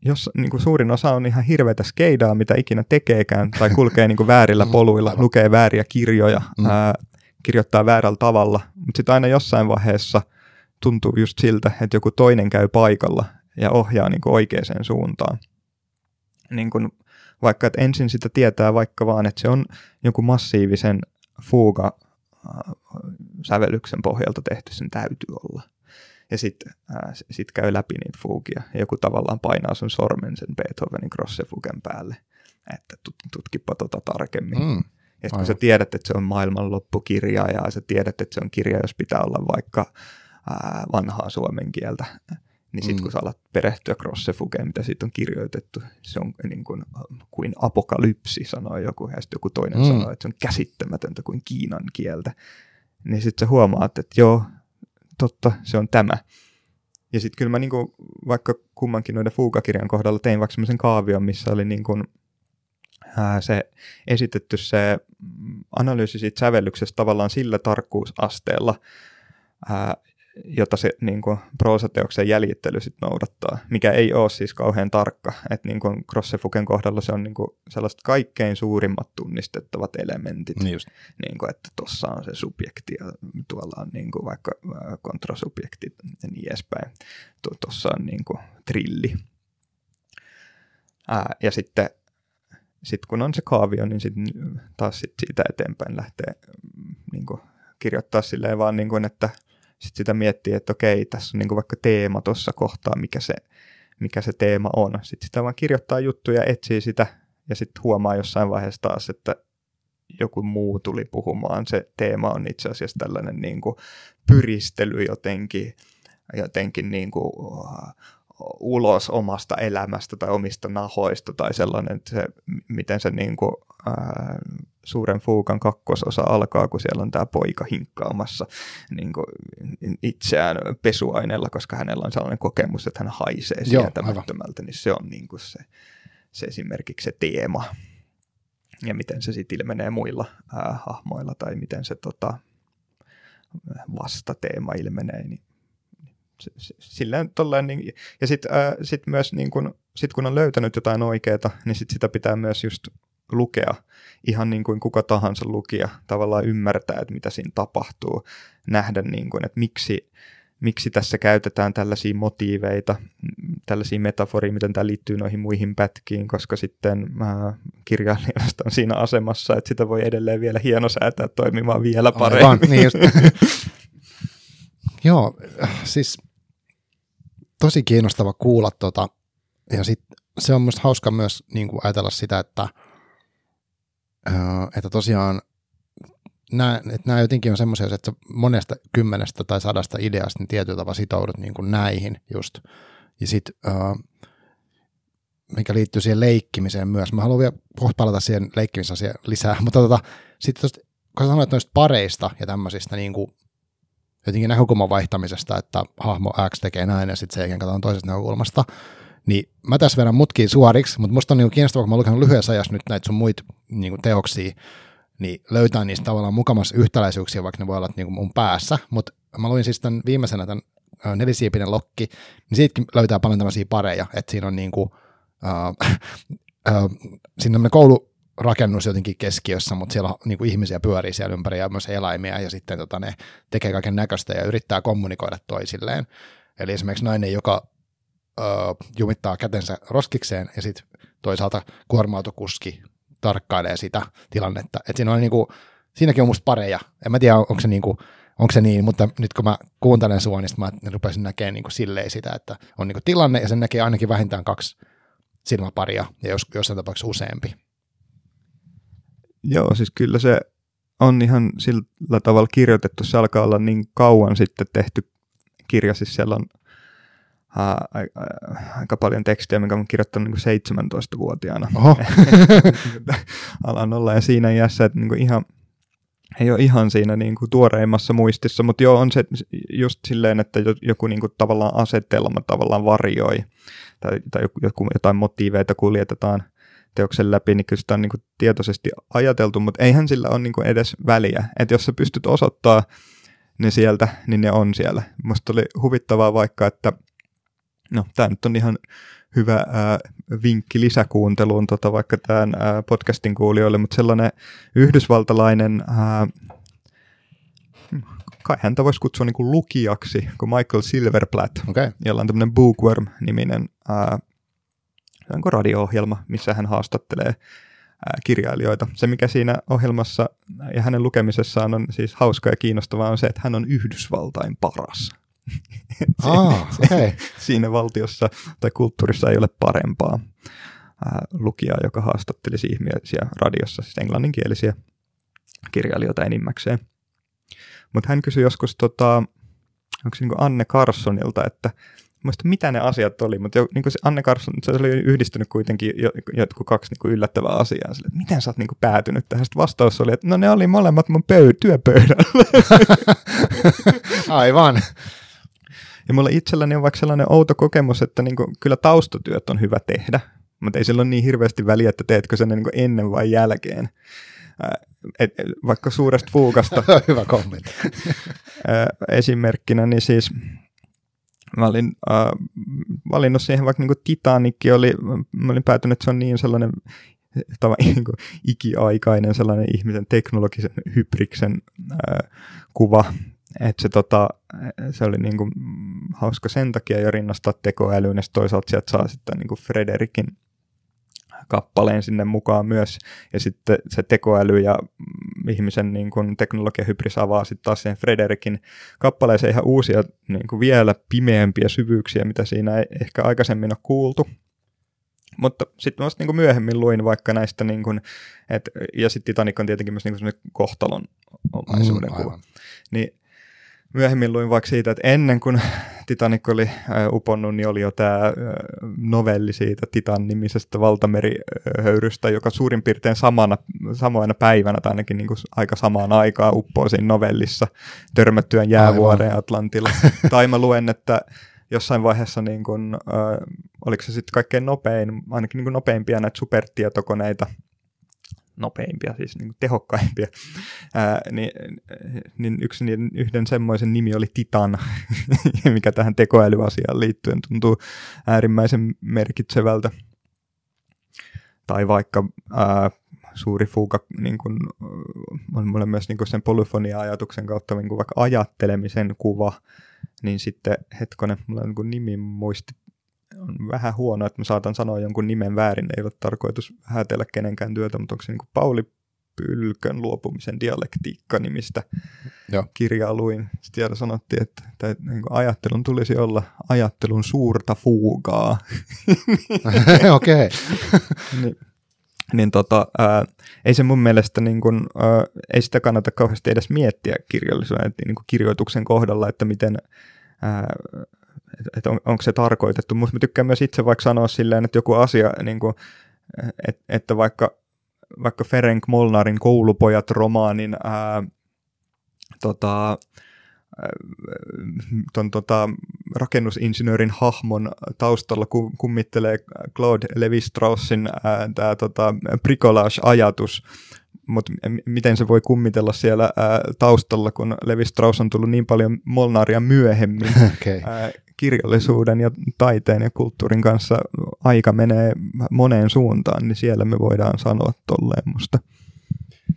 jos niin kuin suurin osa on ihan hirveätä skeidaa, mitä ikinä tekeekään, tai kulkee niin kuin väärillä poluilla, lukee vääriä kirjoja, mm. ää, kirjoittaa väärällä tavalla, mutta sitten aina jossain vaiheessa tuntuu just siltä, että joku toinen käy paikalla ja ohjaa niin kuin oikeaan suuntaan. Niin kuin, vaikka että ensin sitä tietää vaikka vaan, että se on joku massiivisen fuuga sävellyksen pohjalta tehty, sen täytyy olla – ja sitten äh, sit käy läpi niitä fuugia ja joku tavallaan painaa sun sormen sen Beethovenin Grossefugen päälle, että tutkipa tota tarkemmin. Mm. Ja kun sä tiedät, että se on maailman loppukirja ja sä tiedät, että se on kirja, jos pitää olla vaikka ää, vanhaa suomen kieltä, niin sitten mm. kun sä alat perehtyä Grossefugeen, mitä siitä on kirjoitettu, se on niin kuin, kuin apokalypsi, sanoi joku, ja sitten joku toinen mm. sanoi, että se on käsittämätöntä kuin kiinan kieltä. Niin sitten sä huomaat, että joo, totta, se on tämä. Ja sitten kyllä mä niinku, vaikka kummankin noiden Fuga-kirjan kohdalla tein vaikka semmoisen kaavion, missä oli niinku, ää, se esitetty se analyysi siitä sävellyksestä tavallaan sillä tarkkuusasteella, ää, jota se niin kuin, proosateoksen jäljittely sit noudattaa, mikä ei ole siis kauhean tarkka. Että niin kuin Grossefuken kohdalla se on niin kuin, sellaiset kaikkein suurimmat tunnistettavat elementit. Niin, just. niin kuin, että tuossa on se subjekti ja tuolla on niin kuin, vaikka kontrasubjekti ja niin edespäin. Tuossa on niin kuin, trilli. Ää, ja sitten sit kun on se kaavio, niin sit taas sit siitä eteenpäin lähtee mm, niin kuin, kirjoittaa silleen vaan, niin kuin, että – sitten sitä miettii, että okei, tässä on niin kuin vaikka teema tuossa kohtaa, mikä se, mikä se teema on. Sitten sitä vaan kirjoittaa juttuja, etsii sitä ja sitten huomaa jossain vaiheessa taas, että joku muu tuli puhumaan. Se teema on itse asiassa tällainen niin kuin pyristely jotenkin, jotenkin niin kuin, uh, ulos omasta elämästä tai omista nahoista tai sellainen, että se, miten se niin kuin, uh, suuren fuukan kakkososa alkaa, kun siellä on tämä poika hinkkaamassa niin kuin itseään pesuaineella, koska hänellä on sellainen kokemus, että hän haisee sietämättömältä, niin se on niin kuin se, se esimerkiksi se teema. Ja miten se sitten ilmenee muilla ää, hahmoilla tai miten se tota, vastateema ilmenee, niin silleen tolleen, niin, ja sitten äh, sit myös niin kun, sit kun on löytänyt jotain oikeaa, niin sit sitä pitää myös just lukea ihan niin kuin kuka tahansa lukija tavallaan ymmärtää, että mitä siinä tapahtuu, nähdä niin kuin, että miksi, miksi tässä käytetään tällaisia motiiveita, tällaisia metaforia, miten tämä liittyy noihin muihin pätkiin, koska sitten äh, kirjailijasta on siinä asemassa, että sitä voi edelleen vielä hienosäätää toimimaan vielä paremmin. Aivan, niin just. Joo, siis tosi kiinnostava kuulla tota, ja sit se on myös hauska myös niin kuin ajatella sitä, että, että tosiaan nämä, että nämä jotenkin on semmoisia, että monesta kymmenestä tai sadasta ideasta niin tietyllä tavalla sitoudut niin kuin näihin just. Ja sitten, mikä liittyy siihen leikkimiseen myös. Mä haluan vielä palata siihen leikkimisasiaan lisää, mutta tota, sitten kun sä sanoit noista pareista ja tämmöisistä niin kuin jotenkin näkökulman vaihtamisesta, että hahmo X tekee näin ja sitten se jälkeen katsotaan toisesta näkökulmasta, niin mä tässä vedän mutkiin suoriksi, mutta musta on niin kiinnostavaa, kun mä oon lukenut lyhyessä ajassa nyt näitä sun muita niin teoksia, niin löytää niistä tavallaan mukamassa yhtäläisyyksiä, vaikka ne voi olla niin mun päässä, mutta mä luin siis tämän viimeisenä tämän nelisiipinen lokki, niin siitäkin löytää paljon tämmöisiä pareja, että siinä on niin kuin, äh, äh, siinä on koulu, rakennus jotenkin keskiössä, mutta siellä niin kuin ihmisiä pyörii siellä ympäri ja myös eläimiä ja sitten tota, ne tekee kaiken näköistä ja yrittää kommunikoida toisilleen. Eli esimerkiksi nainen, joka ö, jumittaa kätensä roskikseen ja sitten toisaalta kuorma-autokuski tarkkailee sitä tilannetta. Et siinä on niin kuin, siinäkin on musta pareja. En mä tiedä, onko se, niin kuin, onko se niin, mutta nyt kun mä kuuntelen sua, niin mä rupesin näkemään niin kuin silleen sitä, että on niin kuin tilanne ja sen näkee ainakin vähintään kaksi silmäparia ja jos, jossain tapauksessa useampi. Joo, siis kyllä se on ihan sillä tavalla kirjoitettu. Se alkaa olla niin kauan sitten tehty kirja, siis siellä on ää, aika paljon tekstiä, minkä olen kirjoittanut niin 17-vuotiaana. Oho. Alan olla ja siinä iässä, että niin ihan, ei ole ihan siinä niin kuin tuoreimmassa muistissa, mutta joo, on se just silleen, että joku niin kuin tavallaan asetelma tavallaan varjoi tai, tai joku, jotain motiiveita kuljetetaan – teoksen läpi, niin kyllä sitä on niin kuin tietoisesti ajateltu, mutta eihän sillä ole niin kuin edes väliä. Että jos sä pystyt osoittaa ne sieltä, niin ne on siellä. Musta oli huvittavaa vaikka, että no tämä nyt on ihan hyvä ää, vinkki lisäkuunteluun tota, vaikka tämän ää, podcastin kuulijoille, mutta sellainen yhdysvaltalainen ää, kai häntä voisi kutsua niin kuin lukijaksi, kuin Michael Silverplatt, okay. jolla on tämmöinen Bookworm-niminen ää, onko radio-ohjelma, missä hän haastattelee kirjailijoita. Se, mikä siinä ohjelmassa ja hänen lukemisessaan on siis hauska ja kiinnostavaa, on se, että hän on Yhdysvaltain paras. Ah, okay. siinä valtiossa tai kulttuurissa ei ole parempaa lukijaa, joka haastattelisi ihmisiä radiossa, siis englanninkielisiä kirjailijoita enimmäkseen. Mutta hän kysyi joskus, tota, onko se niin Anne Carsonilta, että muista mitä ne asiat oli, mutta jo, niin kuin se Anne Carson, se oli yhdistynyt kuitenkin jotkut kaksi niin kuin yllättävää asiaa. Sille, että miten sä oot niin kuin päätynyt tähän? Sitten vastaus oli, että no ne oli molemmat mun pöy- työpöydällä. Aivan. Ja mulla itselläni on vaikka sellainen outo kokemus, että niin kuin, kyllä taustatyöt on hyvä tehdä, mutta ei sillä ole niin hirveästi väliä, että teetkö sen niin kuin ennen vai jälkeen. Et, vaikka suuresta fuukasta. hyvä kommentti. esimerkkinä, niin siis Mä olin äh, valinnut siihen vaikka niin Titanikki oli, mä olin päätynyt, että se on niin sellainen niin kuin ikiaikainen sellainen ihmisen teknologisen hybriksen äh, kuva, että se, tota, se oli niin kuin hauska sen takia jo rinnastaa tekoälyyn, ja toisaalta sieltä saa sitten niin kuin Frederikin kappaleen sinne mukaan myös, ja sitten se tekoäly ja ihmisen niin kuin teknologiahybris avaa sitten taas sen Frederikin kappaleeseen ihan uusia niin kuin vielä pimeämpiä syvyyksiä, mitä siinä ei ehkä aikaisemmin ole kuultu. Mutta sitten vasta niin myöhemmin luin vaikka näistä, niin kuin, et, ja sitten Titanic on tietenkin myös niin kohtalon omaisuuden mm, kuva. Niin myöhemmin luin vaikka siitä, että ennen kuin Titanic oli uponnut, niin oli jo tämä novelli siitä Titan-nimisestä valtamerihöyrystä, joka suurin piirtein samana, samoina päivänä tai ainakin niin kuin aika samaan aikaan uppoo siinä novellissa törmättyään jäävuoreen Atlantilla. tai mä luen, että jossain vaiheessa, niin kuin, äh, oliko se sitten kaikkein nopein, ainakin niin kuin nopeimpia näitä supertietokoneita, nopeimpia, siis niin kuin tehokkaimpia, ää, niin, niin yksi niiden, yhden semmoisen nimi oli Titan, mikä tähän tekoälyasiaan liittyen tuntuu äärimmäisen merkitsevältä. Tai vaikka ää, suuri fuuka niin kuin, on mulle myös niin kuin sen polyfonia-ajatuksen kautta niin kuin vaikka ajattelemisen kuva, niin sitten hetkonen, mulla on niin nimi muisti on vähän huono, että mä saatan sanoa jonkun nimen väärin, ei ole tarkoitus häätellä kenenkään työtä, mutta onko se niin kuin Pauli Pylkön luopumisen dialektiikka nimistä Joo. kirjaa luin. Siellä sanottiin, että, että niin kuin ajattelun tulisi olla ajattelun suurta fuugaa. Okei. niin, niin tota, ää, ei se mun mielestä, niin kun, ää, ei sitä kannata kauheasti edes miettiä kirjallisuuden, niin kuin kirjoituksen kohdalla, että miten, ää, että on, onko se tarkoitettu. Mutta mä tykkään myös itse vaikka sanoa silleen, että joku asia, niin kuin, et, että vaikka, vaikka Ferenc Molnarin Koulupojat-romaanin ää, tota, ton, tota, rakennusinsinöörin hahmon taustalla kummittelee Claude Levi-Straussin tämä tota, bricolage-ajatus, mutta miten se voi kummitella siellä ää, taustalla, kun Levi Strauss on tullut niin paljon Molnaria myöhemmin. Okay. Ää, kirjallisuuden ja taiteen ja kulttuurin kanssa aika menee moneen suuntaan, niin siellä me voidaan sanoa tolleen musta.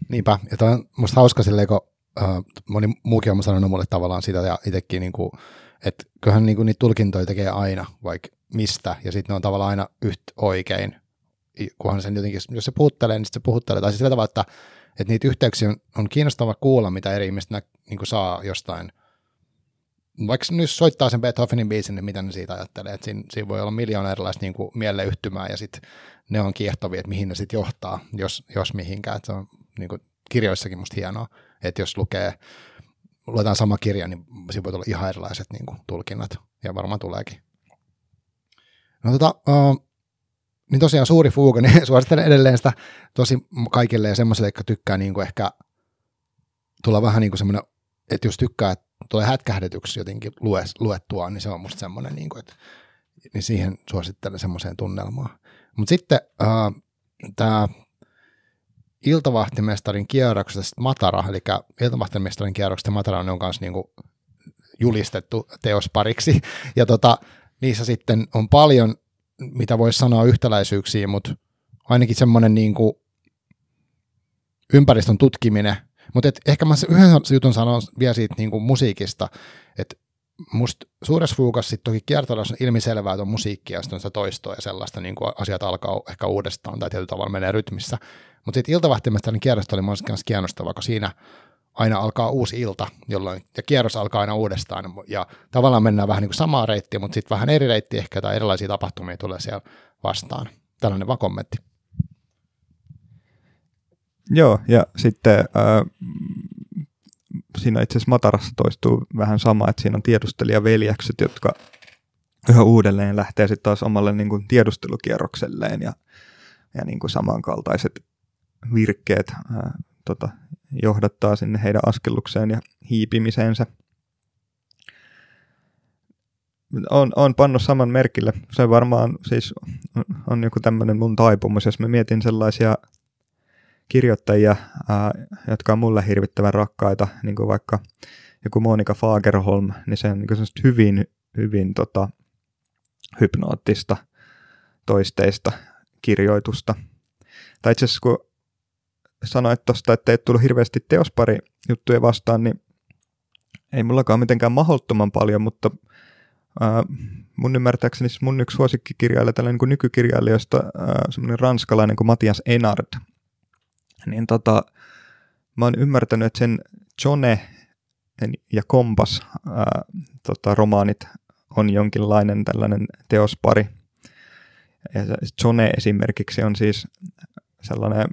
Niinpä, ja tämä on musta hauska silleen, kun moni muukin on sanonut mulle tavallaan sitä ja itsekin, niin kuin, että kyllähän niin kuin, niitä tulkintoja tekee aina, vaikka mistä, ja sitten ne on tavallaan aina yhtä oikein, kunhan sen jotenkin, jos se puhuttelee, niin se puhuttelee, tai siis sillä tavalla, että, että niitä yhteyksiä on, on kiinnostava kuulla, mitä eri ihmiset nä, niin kuin saa jostain vaikka nyt soittaa sen Beethovenin biisin, niin mitä ne siitä ajattelee, että siinä, siinä voi olla miljoona erilaista niin kuin mieleyhtymää ja sitten ne on kiehtovia, että mihin ne sitten johtaa, jos, jos mihinkään. Että se on niin kuin kirjoissakin musta hienoa, että jos lukee, luetaan sama kirja, niin siinä voi tulla ihan erilaiset niin kuin, tulkinnat ja varmaan tuleekin. No tota, uh, niin tosiaan suuri fuuga, niin suosittelen edelleen sitä tosi kaikille ja semmoisille, jotka tykkää niin kuin ehkä tulla vähän niin kuin semmoinen, että jos tykkää, että tulee hätkähdetyksi jotenkin luettua, niin se on musta semmoinen, niin kuin, että niin siihen suosittelen semmoiseen tunnelmaan. Mutta sitten äh, tämä iltavahtimestarin kierroksesta Matara, eli iltavahtimestarin kierroksesta Matara on myös niin julistettu teospariksi, ja tota, niissä sitten on paljon, mitä voisi sanoa yhtäläisyyksiä, mutta ainakin semmoinen niin ympäristön tutkiminen mutta ehkä mä yhden jutun sanon vielä siitä niin kuin musiikista, että musta suuressa fuukassa sitten toki kiertoilassa on ilmiselvää, että on musiikkia ja sitten on sitä toistoa ja sellaista, niin kuin asiat alkaa ehkä uudestaan tai tietyllä tavalla menee rytmissä. Mutta sitten iltavahtimesta niin kierrosta oli myös kiinnostavaa, kun siinä aina alkaa uusi ilta, jolloin, ja kierros alkaa aina uudestaan, ja tavallaan mennään vähän niin kuin samaa reittiä, mutta sitten vähän eri reitti ehkä, tai erilaisia tapahtumia tulee siellä vastaan. Tällainen vaan kommentti. Joo, ja sitten äh, siinä itse asiassa Matarassa toistuu vähän sama, että siinä on tiedustelijaveljekset, jotka yhä uudelleen lähtee sitten taas omalle niin kuin tiedustelukierrokselleen ja, ja niin kuin samankaltaiset virkkeet äh, tota, johdattaa sinne heidän askellukseen ja hiipimiseensä. On, on pannut saman merkille. Se varmaan siis on, on joku tämmöinen mun taipumus, jos mä mietin sellaisia kirjoittajia, ää, jotka on mulle hirvittävän rakkaita, niin kuin vaikka joku Monika Fagerholm, niin se on niin hyvin, hyvin tota, hypnoottista toisteista kirjoitusta. Tai itse asiassa kun sanoit tuosta, että ei tullut hirveästi teospari juttuja vastaan, niin ei mullakaan mitenkään mahdottoman paljon, mutta ää, mun ymmärtääkseni mun yksi suosikkikirjailija, tällainen niin nykykirjailijoista, semmoinen ranskalainen kuin Matias Enard, niin tota, mä oon ymmärtänyt, että sen Jone ja Kompas ää, tota, romaanit on jonkinlainen tällainen teospari. Ja Jone esimerkiksi on siis sellainen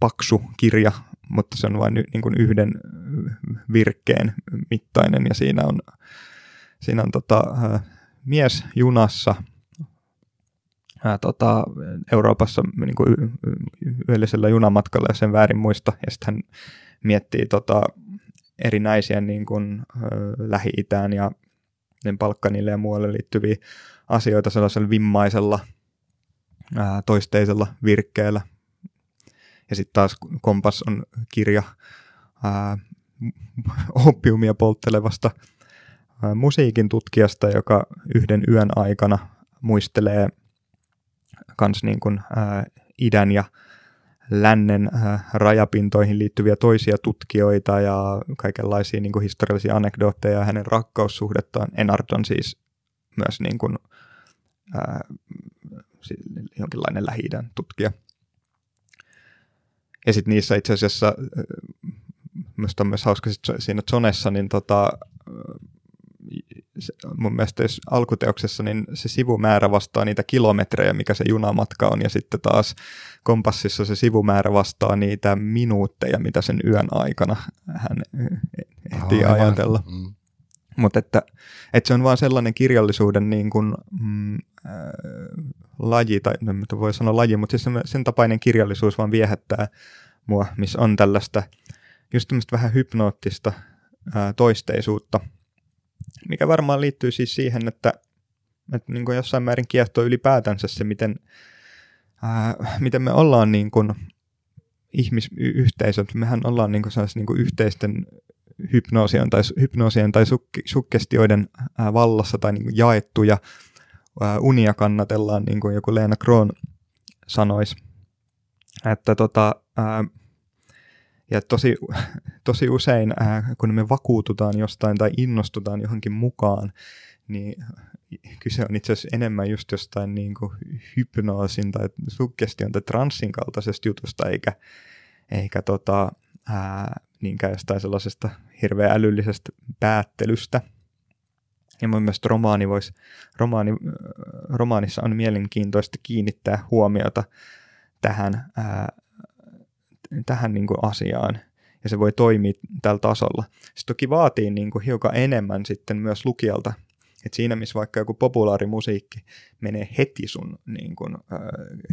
paksu kirja, mutta se on vain niin kuin yhden virkkeen mittainen ja siinä on siinä on tota, mies junassa ää, tota, Euroopassa niin kuin yöllisellä junamatkalla, ja sen väärin muista, ja sitten hän miettii tota, erinäisiä niin kuin, ö, Lähi-Itään ja niin Balkanille ja muualle liittyviä asioita sellaisella vimmaisella ää, toisteisella virkkeellä. Ja sitten taas Kompas on kirja ää, oppiumia polttelevasta ää, musiikin tutkijasta, joka yhden yön aikana muistelee kans niin kuin, ää, idän ja lännen äh, rajapintoihin liittyviä toisia tutkijoita ja kaikenlaisia niin kuin historiallisia anekdootteja hänen rakkaussuhdettaan. Enard on siis myös niin kuin, äh, jonkinlainen lähi tutkija. Ja sitten niissä itse asiassa, on myös hauska siinä Zonessa, niin tota, mun mielestä jos alkuteoksessa, niin se sivumäärä vastaa niitä kilometrejä, mikä se junamatka on, ja sitten taas kompassissa se sivumäärä vastaa niitä minuutteja, mitä sen yön aikana hän ehtii oh, ajatella. Mm. Mutta että, että se on vaan sellainen kirjallisuuden niin kuin, mm, äh, laji, tai en voi sanoa laji, mutta siis sen, sen tapainen kirjallisuus vaan viehättää mua, missä on tällaista just tämmöistä vähän hypnoottista ää, toisteisuutta – mikä varmaan liittyy siis siihen, että, että niin kuin jossain määrin kiehtoo ylipäätänsä se, miten, ää, miten me ollaan niin kuin ihmisyhteisöt. Mehän ollaan niin kuin niin kuin yhteisten hypnoosien tai, hypnoosien tai suk- sukkestioiden ää, vallassa tai niin kuin jaettuja. Ää, unia kannatellaan, niin kuin joku Leena Kroon sanoisi. Että tota, ää, ja tosi, tosi usein, äh, kun me vakuututaan jostain tai innostutaan johonkin mukaan, niin kyse on itse asiassa enemmän just jostain niin kuin hypnoosin tai suggestion tai transsin kaltaisesta jutusta, eikä, eikä tota, ää, niinkään jostain sellaisesta hirveän älyllisestä päättelystä. Ja mun mielestä romaani vois, romaani, romaanissa on mielenkiintoista kiinnittää huomiota tähän ää, tähän niin kuin asiaan ja se voi toimia tällä tasolla. Se toki vaatii niin kuin hiukan enemmän sitten myös lukijalta. Et siinä, missä vaikka joku populaarimusiikki menee heti sun niin kuin, äh,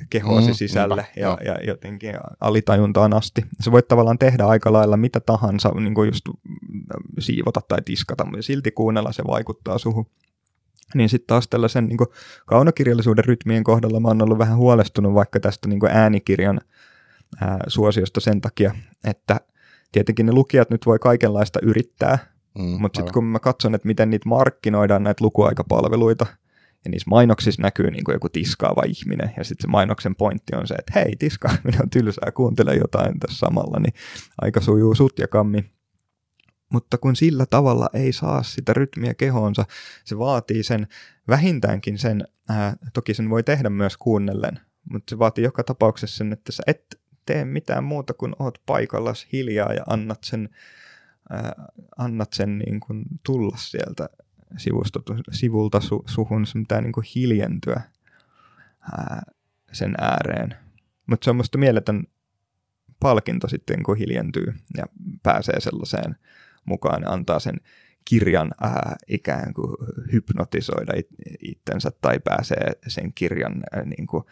kehoasi mm, sisälle ja, ja jotenkin alitajuntaan asti. Se voit tavallaan tehdä aika lailla mitä tahansa, niin kuin just siivota tai tiskata, mutta silti kuunnella se vaikuttaa suhun. Niin sitten taas tällaisen niin kuin kaunokirjallisuuden rytmien kohdalla mä oon ollut vähän huolestunut vaikka tästä niin kuin äänikirjan ää, suosiosta sen takia, että tietenkin ne lukijat nyt voi kaikenlaista yrittää, mm, mutta sitten kun mä katson, että miten niitä markkinoidaan näitä lukuaikapalveluita, ja niissä mainoksissa näkyy niin kuin joku tiskaava ihminen, ja sitten se mainoksen pointti on se, että hei, tiskaaminen on tylsää, kuuntele jotain tässä samalla, niin aika sujuu sut ja kammi. Mutta kun sillä tavalla ei saa sitä rytmiä kehoonsa, se vaatii sen vähintäänkin sen, ää, toki sen voi tehdä myös kuunnellen, mutta se vaatii joka tapauksessa sen, että sä et tee mitään muuta kuin oot paikallas hiljaa ja annat sen, äh, annat sen niin kuin tulla sieltä sivulta su, suhun, sun pitää niin kuin hiljentyä äh, sen ääreen. Mutta se on musta mieletön palkinto sitten, kun hiljentyy ja pääsee sellaiseen mukaan ja antaa sen kirjan ää, ikään kuin hypnotisoida it, itsensä tai pääsee sen kirjan ää, niin kuin,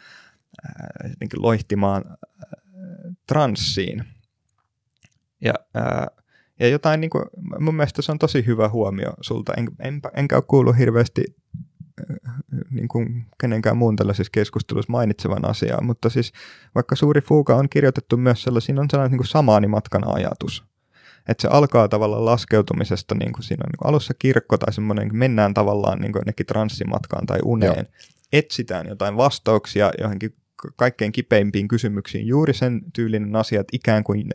ää, loihtimaan transsiin. Ja, ää, ja jotain, niin kuin, mun mielestä se on tosi hyvä huomio sulta. En, en, enkä ole kuullut hirveästi niin kuin kenenkään muun tällaisessa keskustelussa mainitsevan asiaa, mutta siis vaikka Suuri Fuuka on kirjoitettu myös sellainen, on sellainen niin kuin samaanimatkan ajatus. Että se alkaa tavallaan laskeutumisesta, niin kuin siinä on niin kuin alussa kirkko tai semmoinen, mennään tavallaan niin kuin transsimatkaan tai uneen. Joo. Etsitään jotain vastauksia johonkin kaikkein kipeimpiin kysymyksiin juuri sen tyylinen asia, että ikään kuin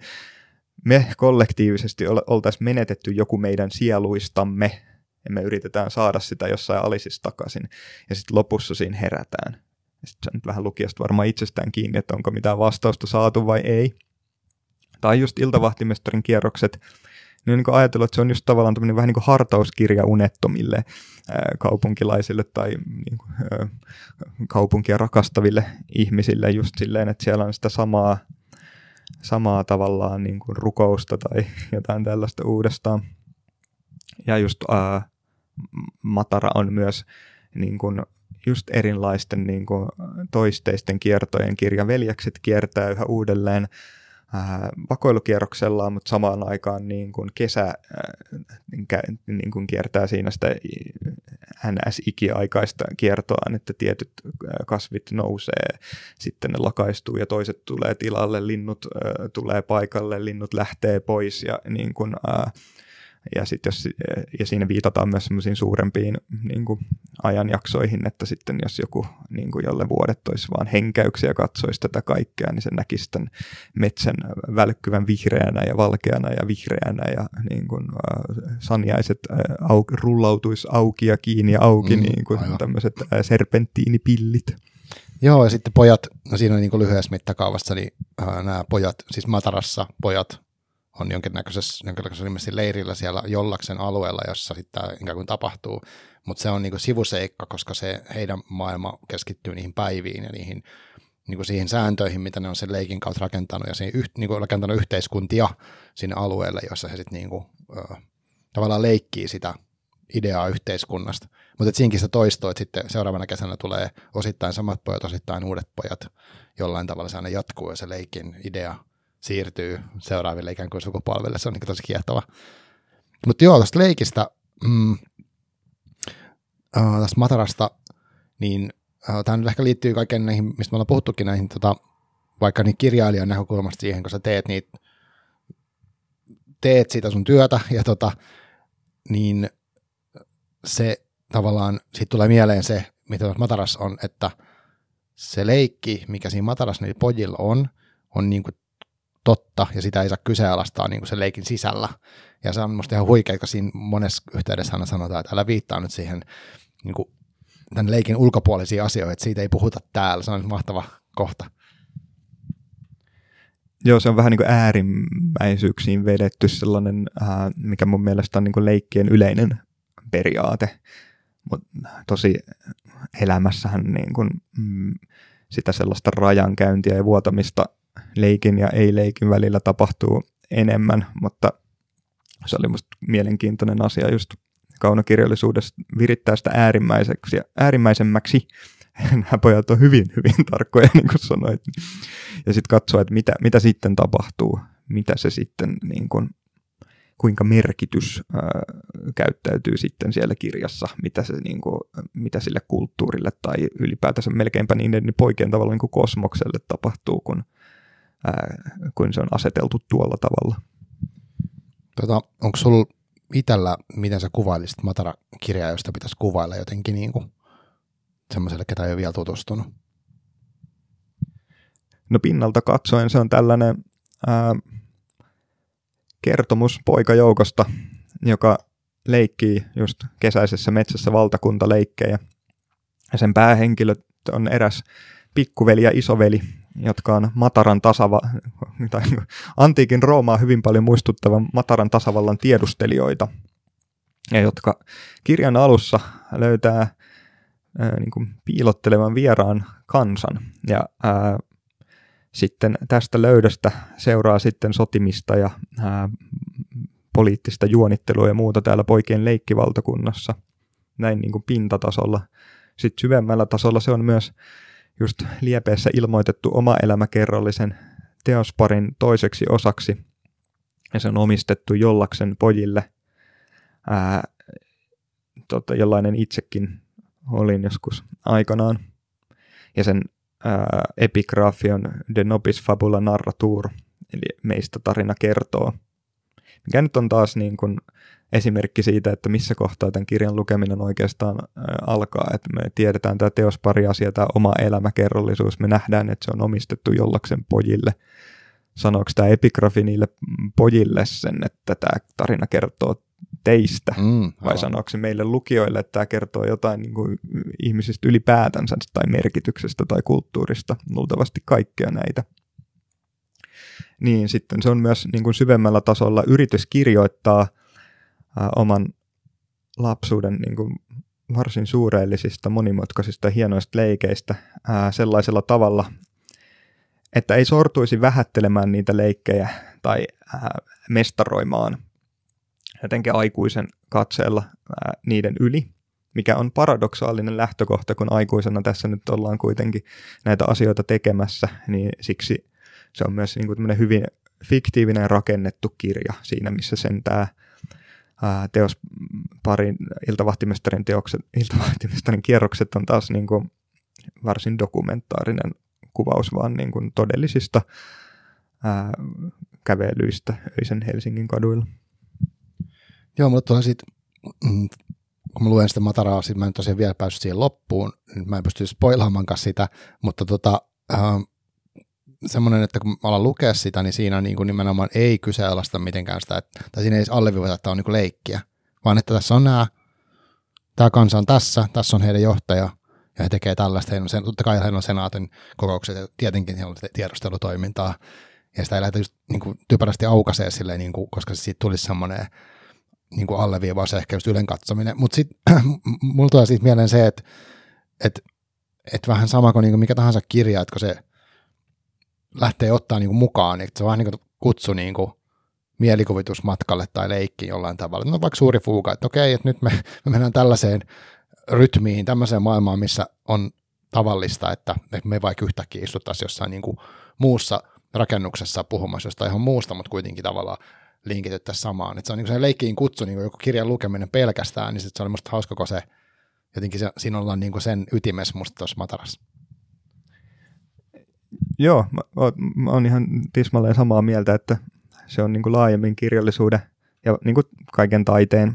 me kollektiivisesti oltaisiin menetetty joku meidän sieluistamme, ja me yritetään saada sitä jossain alisissa takaisin, ja sitten lopussa siinä herätään. Sitten nyt vähän lukijasta varmaan itsestään kiinni, että onko mitään vastausta saatu vai ei. Tai just iltavahtimestarin kierrokset, niin, niin ajatellut, että se on just tavallaan tämmöinen vähän niin kuin hartauskirja unettomille ää, kaupunkilaisille tai niin kuin, ää, kaupunkia rakastaville ihmisille just silleen, että siellä on sitä samaa, samaa tavallaan niin kuin rukousta tai jotain tällaista uudestaan. Ja just ää, Matara on myös niin kuin just erilaisten niin kuin toisteisten kiertojen kirja. Veljekset kiertää yhä uudelleen äh, vakoilukierroksella, mutta samaan aikaan niin kuin kesä äh, niin kuin kiertää siinä sitä NS-ikiaikaista kiertoa, että tietyt äh, kasvit nousee, sitten ne lakaistuu ja toiset tulee tilalle, linnut tulee paikalle, linnut lähtee pois ja niin kuin, äh, ja, sit jos, ja siinä viitataan myös semmoisiin suurempiin niin kuin ajanjaksoihin, että sitten jos joku, niin kuin jolle vuodet olisi vaan henkäyksiä katsoisi tätä kaikkea, niin se näkisi tämän metsän välkkyvän vihreänä ja valkeana ja vihreänä ja niin kuin, äh, sanjaiset äh, au, rullautuisi auki ja kiinni ja auki, mm, niin kuin tämmöiset äh, serpenttiinipillit. Joo, ja sitten pojat, no siinä on niin lyhyessä mittakaavassa, niin äh, nämä pojat, siis Matarassa pojat on jonkinnäköisessä, jonkinnäköisessä leirillä siellä Jollaksen alueella, jossa sitten tämä ikään kuin tapahtuu, mutta se on niin kuin sivuseikka, koska se heidän maailma keskittyy niihin päiviin ja niihin niin kuin siihen sääntöihin, mitä ne on sen leikin kautta rakentanut ja siihen, niin rakentanut yhteiskuntia sinne alueelle, jossa he sitten niin kuin, ö, tavallaan leikkii sitä ideaa yhteiskunnasta. Mutta siinäkin sitä toistuu, että sitten seuraavana kesänä tulee osittain samat pojat, osittain uudet pojat, jollain tavalla se aina jatkuu ja se leikin idea siirtyy seuraaville ikään kuin sukupolville. Se on niin tosi kiehtova. Mutta joo, tästä leikistä, mm, äh, tästä Matarasta, niin äh, tämä nyt ehkä liittyy kaiken näihin, mistä me ollaan puhuttukin näihin, tota, vaikka niin kirjailijan näkökulmasta siihen, kun sä teet niitä, teet sitä sun työtä, ja tota, niin se tavallaan, siitä tulee mieleen se, mitä Mataras on, että se leikki, mikä siinä Mataras niillä pojilla on, on niin kuin totta ja sitä ei saa kyseenalaistaa niin kuin sen leikin sisällä. Ja se on musta ihan huikea, koska siinä monessa yhteydessä aina sanotaan, että älä viittaa nyt siihen niin kuin, tämän leikin ulkopuolisiin asioihin, että siitä ei puhuta täällä. Se on mahtava kohta. Joo, se on vähän niin kuin äärimmäisyyksiin vedetty sellainen, äh, mikä mun mielestä on niin kuin leikkien yleinen periaate. Mutta tosi elämässähän niin kuin, mm, sitä sellaista rajankäyntiä ja vuotamista leikin ja ei-leikin välillä tapahtuu enemmän, mutta se oli musta mielenkiintoinen asia just kaunokirjallisuudessa virittää sitä äärimmäiseksi ja äärimmäisemmäksi. Nämä pojat on hyvin, hyvin tarkkoja, niin kuin sanoit. Ja sitten katsoa, että mitä, mitä sitten tapahtuu, mitä se sitten, niin kuin, kuinka merkitys ää, käyttäytyy sitten siellä kirjassa, mitä, se, niin kuin, mitä sille kulttuurille tai ylipäätänsä melkeinpä niiden poikien tavalla niin kuin kosmokselle tapahtuu, kun ää, kun se on aseteltu tuolla tavalla. Tota, onko sulla itsellä, miten sä kuvailisit Matara-kirjaa, josta pitäisi kuvailla jotenkin niin kuin semmoiselle, ketä ei ole vielä tutustunut? No pinnalta katsoen se on tällainen ää, kertomus poikajoukosta, joka leikkii just kesäisessä metsässä valtakuntaleikkejä. Ja sen päähenkilö on eräs pikkuveli ja isoveli, jotka on Mataran tasava, tai antiikin Roomaa hyvin paljon muistuttavan Mataran tasavallan tiedustelijoita, ja jotka kirjan alussa löytää ää, niin kuin piilottelevan vieraan kansan. Ja ää, sitten tästä löydöstä seuraa sitten sotimista ja ää, poliittista juonittelua ja muuta täällä poikien leikkivaltakunnassa, näin niin kuin pintatasolla. Sitten syvemmällä tasolla se on myös just liepeessä ilmoitettu oma elämäkerrallisen teosparin toiseksi osaksi, ja se on omistettu jollaksen pojille, ää, tota, jollainen itsekin olin joskus aikanaan. Ja sen epigraafi on De Nobis Fabula Narratur, eli meistä tarina kertoo. Mikä nyt on taas niin kuin, esimerkki siitä, että missä kohtaa tämän kirjan lukeminen oikeastaan alkaa. Että me tiedetään tämä teospari asia, tämä oma elämäkerrallisuus. Me nähdään, että se on omistettu jollaksen pojille. Sanooko tämä epigrafi niille pojille sen, että tämä tarina kertoo teistä, mm, vai sanooko se meille lukijoille, että tämä kertoo jotain niin kuin ihmisistä ylipäätänsä tai merkityksestä tai kulttuurista, luultavasti kaikkea näitä. Niin sitten se on myös niin kuin syvemmällä tasolla yritys kirjoittaa – oman lapsuuden niin kuin varsin suureellisista, monimutkaisista hienoista leikeistä ää, sellaisella tavalla, että ei sortuisi vähättelemään niitä leikkejä tai ää, mestaroimaan jotenkin aikuisen katseella ää, niiden yli, mikä on paradoksaalinen lähtökohta, kun aikuisena tässä nyt ollaan kuitenkin näitä asioita tekemässä, niin siksi se on myös niin kuin hyvin fiktiivinen rakennettu kirja siinä, missä sen tämä teos parin iltavahtimestarin teokset, iltavahtimestarin kierrokset on taas niin kuin varsin dokumentaarinen kuvaus vaan niin kuin todellisista ää, kävelyistä öisen Helsingin kaduilla. Joo, mutta tulee sitten, mm, kun mä luen sitä Mataraa, sit mä en tosiaan vielä päässyt siihen loppuun, niin mä en pysty spoilaamaan sitä, mutta tota, semmoinen, että kun mä alan lukea sitä, niin siinä niin kuin nimenomaan ei kyseenalaista mitenkään sitä, että, tai siinä ei alleviivata, että on niin kuin leikkiä, vaan että tässä on nämä, tämä kansa on tässä, tässä on heidän johtaja, ja he tekee tällaista, heillä on sen, totta kai heillä on senaatin kokoukset, ja tietenkin heillä on tiedustelutoimintaa, ja sitä ei lähdetä just niin kuin typerästi aukaisee silleen, niin kuin, koska siitä tulisi semmoinen niin kuin alleviivaus ehkä just ylen katsominen. Mutta sitten mulla tulee siitä mieleen se, että et, et vähän sama kuin, niin kuin mikä tahansa kirja, että kun se lähtee ottaa niin kuin mukaan, niin se vaan niin kuin kutsu niin kuin mielikuvitusmatkalle tai leikkiin jollain tavalla. No vaikka suuri fuuga, että okei, että nyt me, me mennään tällaiseen rytmiin, tämmöiseen maailmaan, missä on tavallista, että, me vaikka yhtäkkiä istuttaisiin jossain niin kuin muussa rakennuksessa puhumassa jostain ihan muusta, mutta kuitenkin tavallaan linkitettäisiin samaan. Että se on niin se leikkiin kutsu, niin joku kirjan lukeminen pelkästään, niin se oli musta hauska, kun se jotenkin se, siinä ollaan niin sen ytimessä musta tuossa matarassa. Joo, mä, mä oon ihan tismalleen samaa mieltä, että se on niin kuin laajemmin kirjallisuuden ja niin kuin kaiken taiteen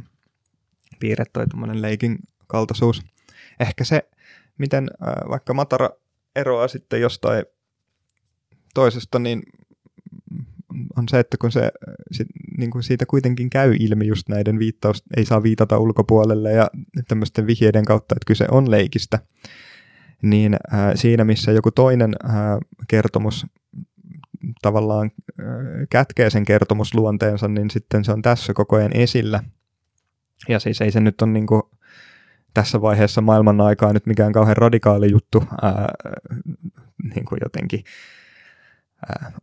piirre toi leikin kaltaisuus. Ehkä se, miten äh, vaikka Matara eroaa sitten jostain toisesta, niin on se, että kun se sit, niin kuin siitä kuitenkin käy ilmi just näiden viittaus, ei saa viitata ulkopuolelle ja tämmöisten vihjeiden kautta, että kyse on leikistä, niin äh, siinä missä joku toinen äh, kertomus tavallaan äh, kätkee sen kertomusluonteensa, niin sitten se on tässä koko ajan esillä. Ja siis ei se nyt ole niin kuin tässä vaiheessa maailman aikaa nyt mikään kauhean radikaali juttu ää, niin kuin jotenkin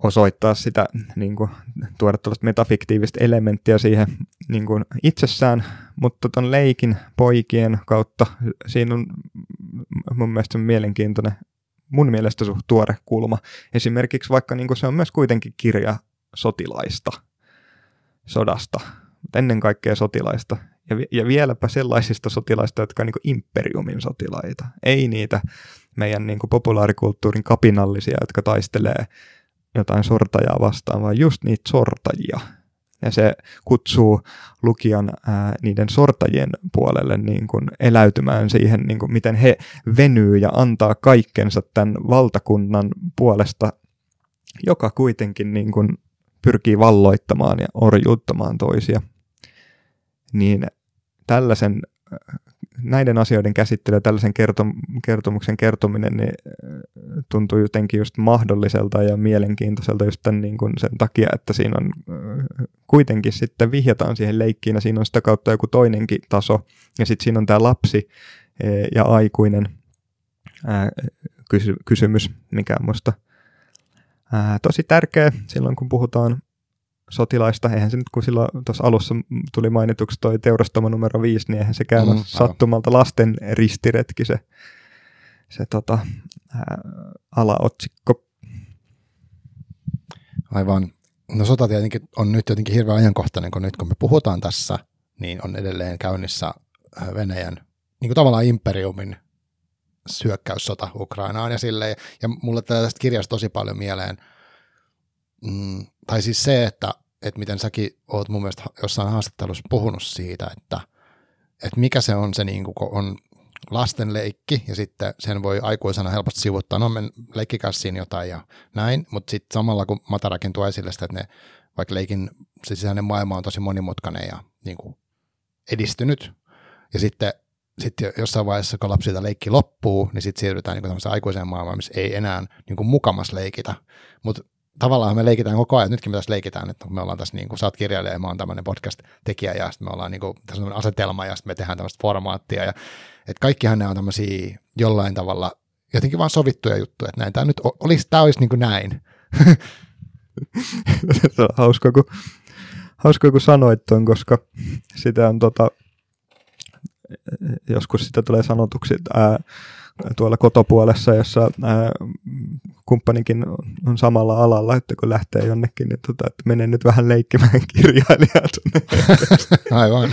osoittaa sitä, niin kuin, tuoda tällaista metafiktiivistä elementtiä siihen niin kuin itsessään, mutta tuon leikin poikien kautta siinä on mun mielestä mielenkiintoinen, mun mielestä suht tuore kulma. Esimerkiksi vaikka niin se on myös kuitenkin kirja sotilaista, sodasta, mutta ennen kaikkea sotilaista. Ja, ja vieläpä sellaisista sotilaista, jotka on niin imperiumin sotilaita. Ei niitä meidän niin populaarikulttuurin kapinallisia, jotka taistelee jotain sortajaa vastaan, vaan just niitä sortajia. Ja se kutsuu lukijan ää, niiden sortajien puolelle niin kuin eläytymään siihen, niin kuin miten he venyy ja antaa kaikkensa tämän valtakunnan puolesta, joka kuitenkin niin kuin pyrkii valloittamaan ja orjuuttamaan toisia. Niin tällaisen näiden asioiden käsittely ja tällaisen kertom- kertomuksen kertominen niin äh, tuntuu jotenkin just mahdolliselta ja mielenkiintoiselta just tämän, niin kuin sen takia, että siinä on äh, kuitenkin sitten vihjataan siihen leikkiin ja siinä on sitä kautta joku toinenkin taso. Ja sitten siinä on tämä lapsi e, ja aikuinen kysymys, mikä on musta tosi tärkeä silloin, kun puhutaan sotilaista. Eihän se nyt, kun silloin tuossa alussa tuli mainituksi toi teurastama numero 5, niin eihän se käy mm, sattumalta lasten ristiretki se, se tota, ää, alaotsikko. Aivan. No sota tietenkin on nyt jotenkin hirveän ajankohtainen, kun nyt kun me puhutaan tässä, niin on edelleen käynnissä Venäjän niin kuin tavallaan imperiumin syökkäyssota Ukrainaan ja silleen. Ja mulle tästä kirjasta tosi paljon mieleen, mm, tai siis se, että että miten säkin oot mun mielestä jossain haastattelussa puhunut siitä, että, että mikä se on se, niin kun on lasten leikki, ja sitten sen voi aikuisena helposti sivuttaa, no men leikkikässiin jotain ja näin, mutta sitten samalla kun Matarakin tuo esille sitä, että ne, vaikka leikin se sisäinen maailma on tosi monimutkainen ja niin kuin edistynyt, ja sitten sitten jossain vaiheessa, kun lapsilta leikki loppuu, niin sitten siirrytään niin aikuiseen maailmaan, missä ei enää niin mukamas leikitä. Mutta tavallaan me leikitään koko ajan, nytkin me tässä leikitään, että me ollaan tässä, niin kuin, sä oot kirjailija ja mä oon tämmöinen podcast-tekijä ja sitten me ollaan niin kuin, tässä on asetelma ja sitten me tehdään tämmöistä formaattia ja että kaikkihan ne on tämmöisiä jollain tavalla jotenkin vaan sovittuja juttuja, että näin tämä nyt olisi, tämä olisi niin kuin näin. se on hauska, kun hauska kun sanoit ton, koska sitä on tota, joskus sitä tulee sanotuksi ää, tuolla kotopuolessa, jossa ää, kumppanikin on samalla alalla, että kun lähtee jonnekin, niin tota, että menen nyt vähän leikkimään kirjailijaa Aivan.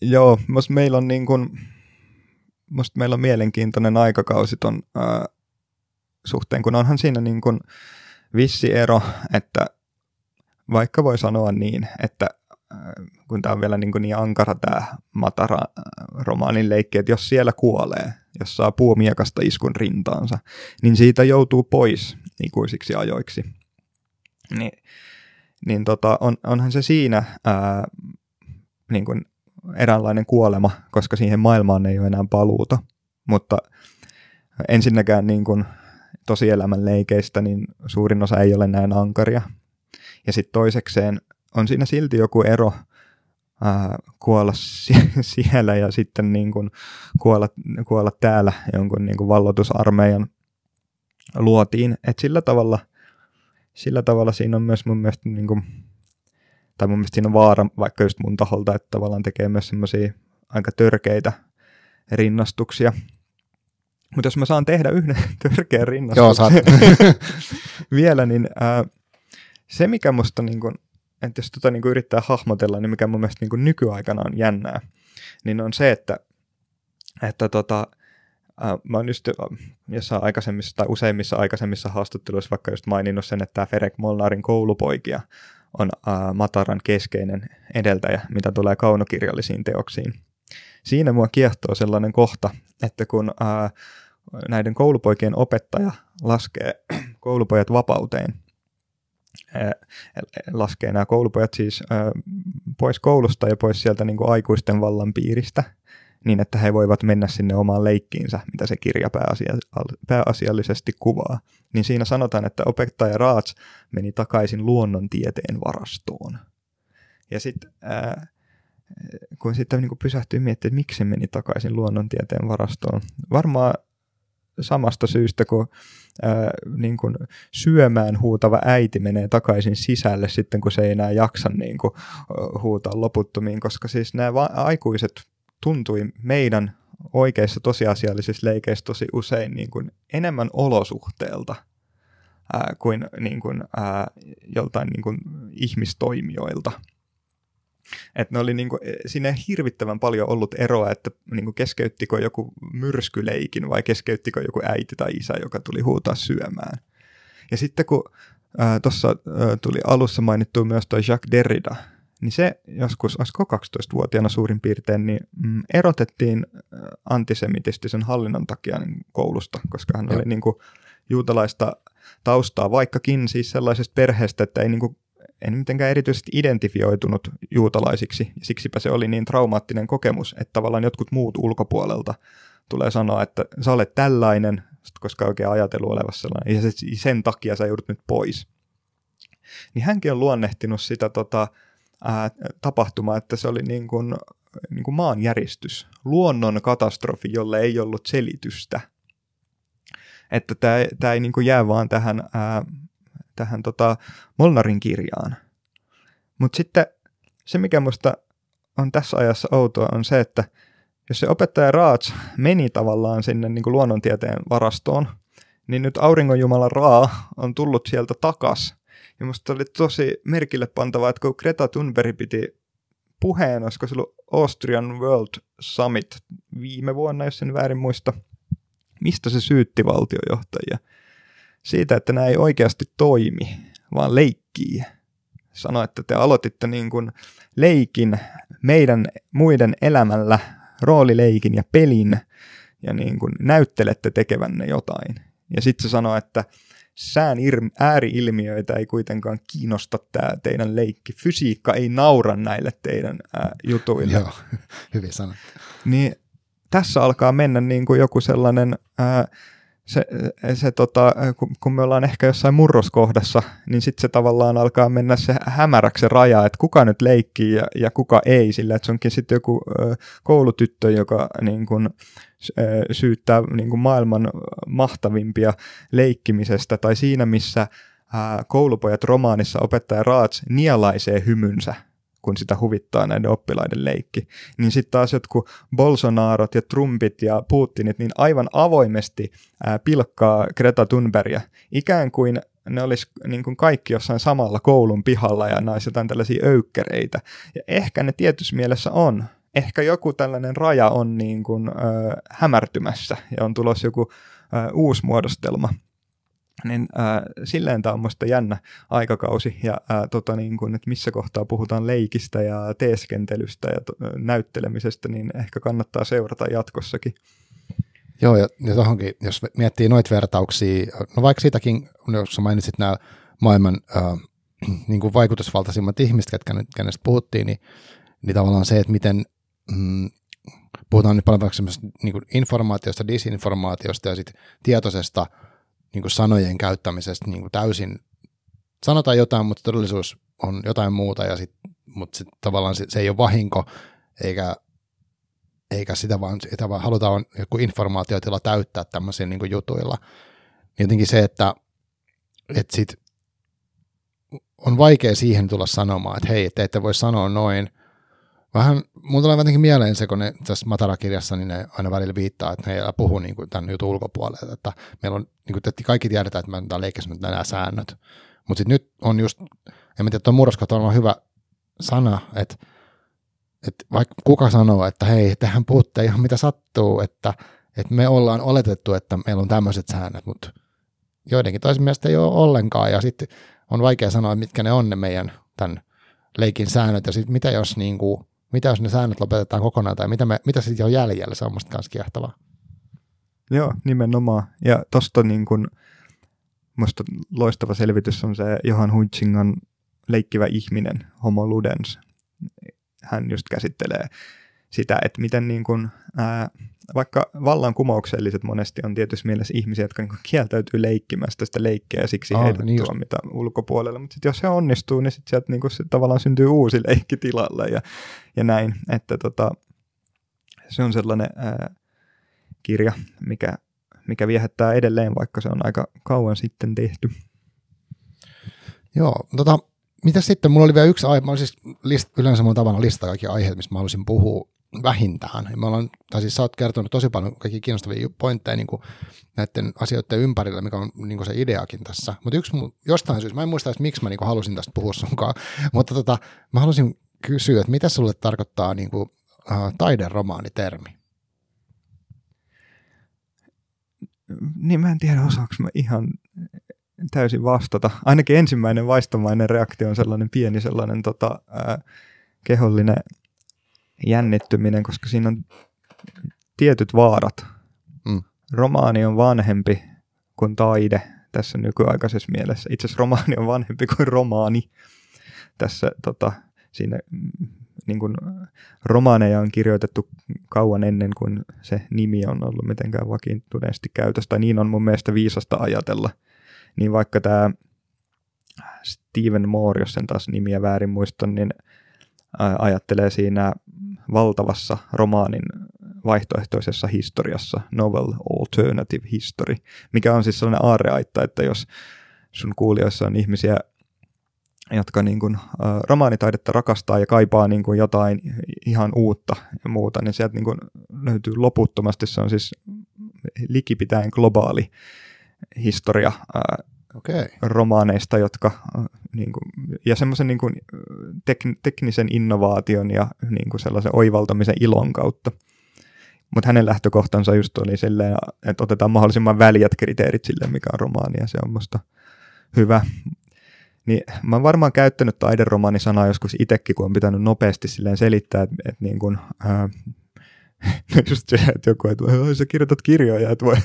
Joo, musta meillä on niin kuin, musta meillä on mielenkiintoinen aikakausi ton ää, suhteen, kun onhan siinä niin kuin vissi ero, että vaikka voi sanoa niin, että kun tämä on vielä niin, niin ankara tämä Matara-romaanin leikki, että jos siellä kuolee, jos saa puomiekasta iskun rintaansa, niin siitä joutuu pois ikuisiksi ajoiksi. Niin, niin tota, on, onhan se siinä ää, niin kuin eräänlainen kuolema, koska siihen maailmaan ei ole enää paluuta. Mutta ensinnäkään niin kuin tosielämän leikeistä, niin suurin osa ei ole näin ankaria. Ja sitten toisekseen on siinä silti joku ero ää, kuolla siellä ja sitten niin kuin kuolla, kuolla täällä jonkun niin kuin vallotusarmeijan luotiin. Et sillä tavalla, sillä tavalla siinä on myös mun mielestä, niin kuin, tai mun mielestä siinä on vaara vaikka just mun taholta, että tavallaan tekee myös semmoisia aika törkeitä rinnastuksia. Mutta jos mä saan tehdä yhden törkeän rinnastuksen Joo, saat. vielä, niin ää, se mikä musta niin kun, että jos tota niin yrittää hahmotella, niin mikä mun mielestä niin nykyaikana on jännää, niin on se, että, että tota, äh, mä oon just jossain aikaisemmissa tai useimmissa aikaisemmissa haastatteluissa vaikka just maininnut sen, että tämä Ferek Molnarin koulupoikia on äh, Mataran keskeinen edeltäjä, mitä tulee kaunokirjallisiin teoksiin. Siinä mua kiehtoo sellainen kohta, että kun äh, näiden koulupoikien opettaja laskee koulupojat vapauteen, laskee nämä koulupojat siis pois koulusta ja pois sieltä niin kuin aikuisten vallan piiristä, niin että he voivat mennä sinne omaan leikkiinsä, mitä se kirja pääasia, pääasiallisesti kuvaa. Niin siinä sanotaan, että opettaja Raats meni takaisin luonnontieteen varastoon. Ja sitten kun sitten niin pysähtyy miettimään, että miksi se meni takaisin luonnontieteen varastoon. Varmaan samasta syystä, kun, ää, niin kuin syömään huutava äiti menee takaisin sisälle sitten, kun se ei enää jaksa niin kuin, huutaa loputtomiin, koska siis nämä va- aikuiset tuntui meidän oikeissa tosiasiallisissa leikeissä tosi usein niin kuin enemmän olosuhteelta ää, kuin, niin kuin ää, joltain niin kuin ihmistoimijoilta. Että ne oli niinku, e, siinä ei hirvittävän paljon ollut eroa, että niinku keskeyttikö joku myrskyleikin vai keskeyttikö joku äiti tai isä, joka tuli huutaa syömään. Ja sitten kun tuossa tuli alussa mainittu myös tuo Jacques Derrida, niin se joskus, olisiko 12-vuotiaana suurin piirtein, niin mm, erotettiin antisemitistisen hallinnon takia niin koulusta, koska hän oli niin kuin, juutalaista taustaa, vaikkakin siis sellaisesta perheestä, että ei niin kuin, en mitenkään erityisesti identifioitunut juutalaisiksi, ja siksipä se oli niin traumaattinen kokemus, että tavallaan jotkut muut ulkopuolelta tulee sanoa, että sä olet tällainen, koska oikein ajatelu olevassa sellainen, ja sen takia sä joudut nyt pois. Niin hänkin on luonnehtinut sitä tota, ää, tapahtumaa, että se oli niin kuin, niin kuin maanjäristys, luonnon katastrofi, jolle ei ollut selitystä. Että tämä ei niin jää vaan tähän ää, tähän tota Molnarin kirjaan. Mutta sitten se, mikä musta on tässä ajassa outoa, on se, että jos se opettaja Raats meni tavallaan sinne niin kuin luonnontieteen varastoon, niin nyt auringonjumala Raa on tullut sieltä takas. Ja musta oli tosi merkille pantavaa, että kun Greta Thunberg piti puheen, olisiko se ollut Austrian World Summit viime vuonna, jos en väärin muista, mistä se syytti valtiojohtajia – siitä, että nämä ei oikeasti toimi, vaan leikkii. Sano, että te aloititte niin kuin leikin meidän muiden elämällä, roolileikin ja pelin, ja niin kuin näyttelette tekevänne jotain. Ja sitten se sanoo, että sään ääriilmiöitä ei kuitenkaan kiinnosta tämä teidän leikki. Fysiikka ei naura näille teidän ää, jutuille. Joo, hyvin sanottu. Niin tässä alkaa mennä niin kuin joku sellainen ää, se, se tota, kun me ollaan ehkä jossain murroskohdassa, niin sitten se tavallaan alkaa mennä se hämäräksi se raja, että kuka nyt leikkii ja, ja kuka ei, sillä että se onkin sitten joku ö, koulutyttö, joka niin kun, ö, syyttää niin kun maailman mahtavimpia leikkimisestä, tai siinä missä koulupojat romaanissa opettaja Raats nielaisee hymynsä kun sitä huvittaa näiden oppilaiden leikki. Niin sitten taas jotkut Bolsonarot ja Trumpit ja Putinit niin aivan avoimesti ää, pilkkaa Greta Thunbergia. Ikään kuin ne olisi niin kuin kaikki jossain samalla koulun pihalla ja nais jotain tällaisia öykkäreitä. Ja ehkä ne tietyssä mielessä on. Ehkä joku tällainen raja on niin kuin, ö, hämärtymässä ja on tulossa joku ö, uusi muodostelma niin ää, silleen tämä on musta jännä aikakausi, ja ää, tota, niin kun, että missä kohtaa puhutaan leikistä ja teeskentelystä ja to, näyttelemisestä, niin ehkä kannattaa seurata jatkossakin. Joo, ja, ja tohonkin, jos miettii noita vertauksia, no vaikka sitäkin, jos mainitsit nämä maailman äh, niin kuin vaikutusvaltaisimmat ihmiset, ketkä nyt, kenestä puhuttiin, niin, niin tavallaan se, että miten mm, puhutaan nyt paljon vaikka niin informaatiosta, disinformaatiosta ja sitten tietoisesta – niin kuin sanojen käyttämisestä niin kuin täysin, sanotaan jotain, mutta todellisuus on jotain muuta, ja sit, mutta sit tavallaan se, se ei ole vahinko, eikä, eikä sitä vaan, sitä vaan halutaan joku informaatiotila täyttää tämmöisillä niin jutuilla. Jotenkin se, että, että sit on vaikea siihen tulla sanomaan, että hei, te ette voi sanoa noin, Vähän, mulla tulee jotenkin mieleen se, kun ne tässä Matara-kirjassa, niin ne aina välillä viittaa, että he ei puhu niin kuin tämän jutun ulkopuolelle, että meillä on, niin kuin, kaikki tiedetään, että me on leikkissä nyt nämä säännöt, mutta sitten nyt on just, en mä tiedä, tuon murroskohta on hyvä sana, että, että vaikka kuka sanoo, että hei, tähän puhutte ihan mitä sattuu, että, että me ollaan oletettu, että meillä on tämmöiset säännöt, mutta joidenkin toisen mielestä ei ole ollenkaan, ja sitten on vaikea sanoa, mitkä ne on ne meidän tämän leikin säännöt, ja sitten mitä jos niin kuin, mitä jos ne säännöt lopetetaan kokonaan, tai mitä, me, mitä sitten on jäljellä, se on musta myös kiehtovaa. Joo, nimenomaan. Ja tuosta niin kun, musta loistava selvitys on se Johan Huitsingan leikkivä ihminen, Homo Ludens. Hän just käsittelee sitä, että miten niin kun, ää, vaikka vallankumoukselliset monesti on tietysti mielessä ihmisiä, jotka niin kieltäytyy leikkimästä sitä leikkiä ja siksi oh, heidät niin mitä ulkopuolella. Mutta jos se onnistuu, niin sitten sieltä niin se tavallaan syntyy uusi leikki tilalle ja, ja näin. Että tota, se on sellainen ää, kirja, mikä, mikä viehättää edelleen, vaikka se on aika kauan sitten tehty. Joo, tota, mitä sitten? Mulla oli vielä yksi aihe, mä siis list, yleensä mun tavana listaa kaikki aiheet, mistä mä haluaisin puhua vähintään. Me ollaan, tai siis sä oot kertonut tosi paljon kaikki kiinnostavia pointteja niin kuin näiden asioiden ympärillä, mikä on niin kuin se ideakin tässä. Mutta yksi jostain syystä, mä en muista edes, miksi mä niin kuin halusin tästä puhua sunkaan, mutta tota, mä halusin kysyä, että mitä sulle tarkoittaa niin kuin, uh, taideromaanitermi? Niin mä en tiedä, osaanko mä ihan täysin vastata. Ainakin ensimmäinen vaistomainen reaktio on sellainen pieni sellainen tota, ää, kehollinen jännittyminen, koska siinä on tietyt vaarat. Mm. Romaani on vanhempi kuin taide tässä nykyaikaisessa mielessä. Itse asiassa romaani on vanhempi kuin romaani. Tässä tota, siinä niin kuin, romaaneja on kirjoitettu kauan ennen kuin se nimi on ollut mitenkään vakiintuneesti käytössä, tai niin on mun mielestä viisasta ajatella. Niin vaikka tämä Stephen Moore, jos sen taas nimiä väärin muistan, niin ajattelee siinä valtavassa romaanin vaihtoehtoisessa historiassa, novel alternative history, mikä on siis sellainen aarreaitta, että jos sun kuulijoissa on ihmisiä, jotka niin kuin, ä, romaanitaidetta rakastaa ja kaipaa niin kuin jotain ihan uutta ja muuta, niin sieltä niin kuin löytyy loputtomasti, se on siis likipitäen globaali historia ä, okay. romaaneista, jotka niin kuin, ja semmoisen niin kuin, tek- teknisen innovaation ja niin kuin sellaisen oivaltamisen ilon kautta. Mutta hänen lähtökohtansa just oli silleen, että otetaan mahdollisimman väljät kriteerit sille, mikä on romaani, ja se on musta hyvä. Niin mä oon varmaan käyttänyt taideromaanisanaa joskus itsekin, kun on pitänyt nopeasti silleen selittää, että, että niin kuin, ää, just se, että joku, että sä kirjoitat kirjoja, että voi.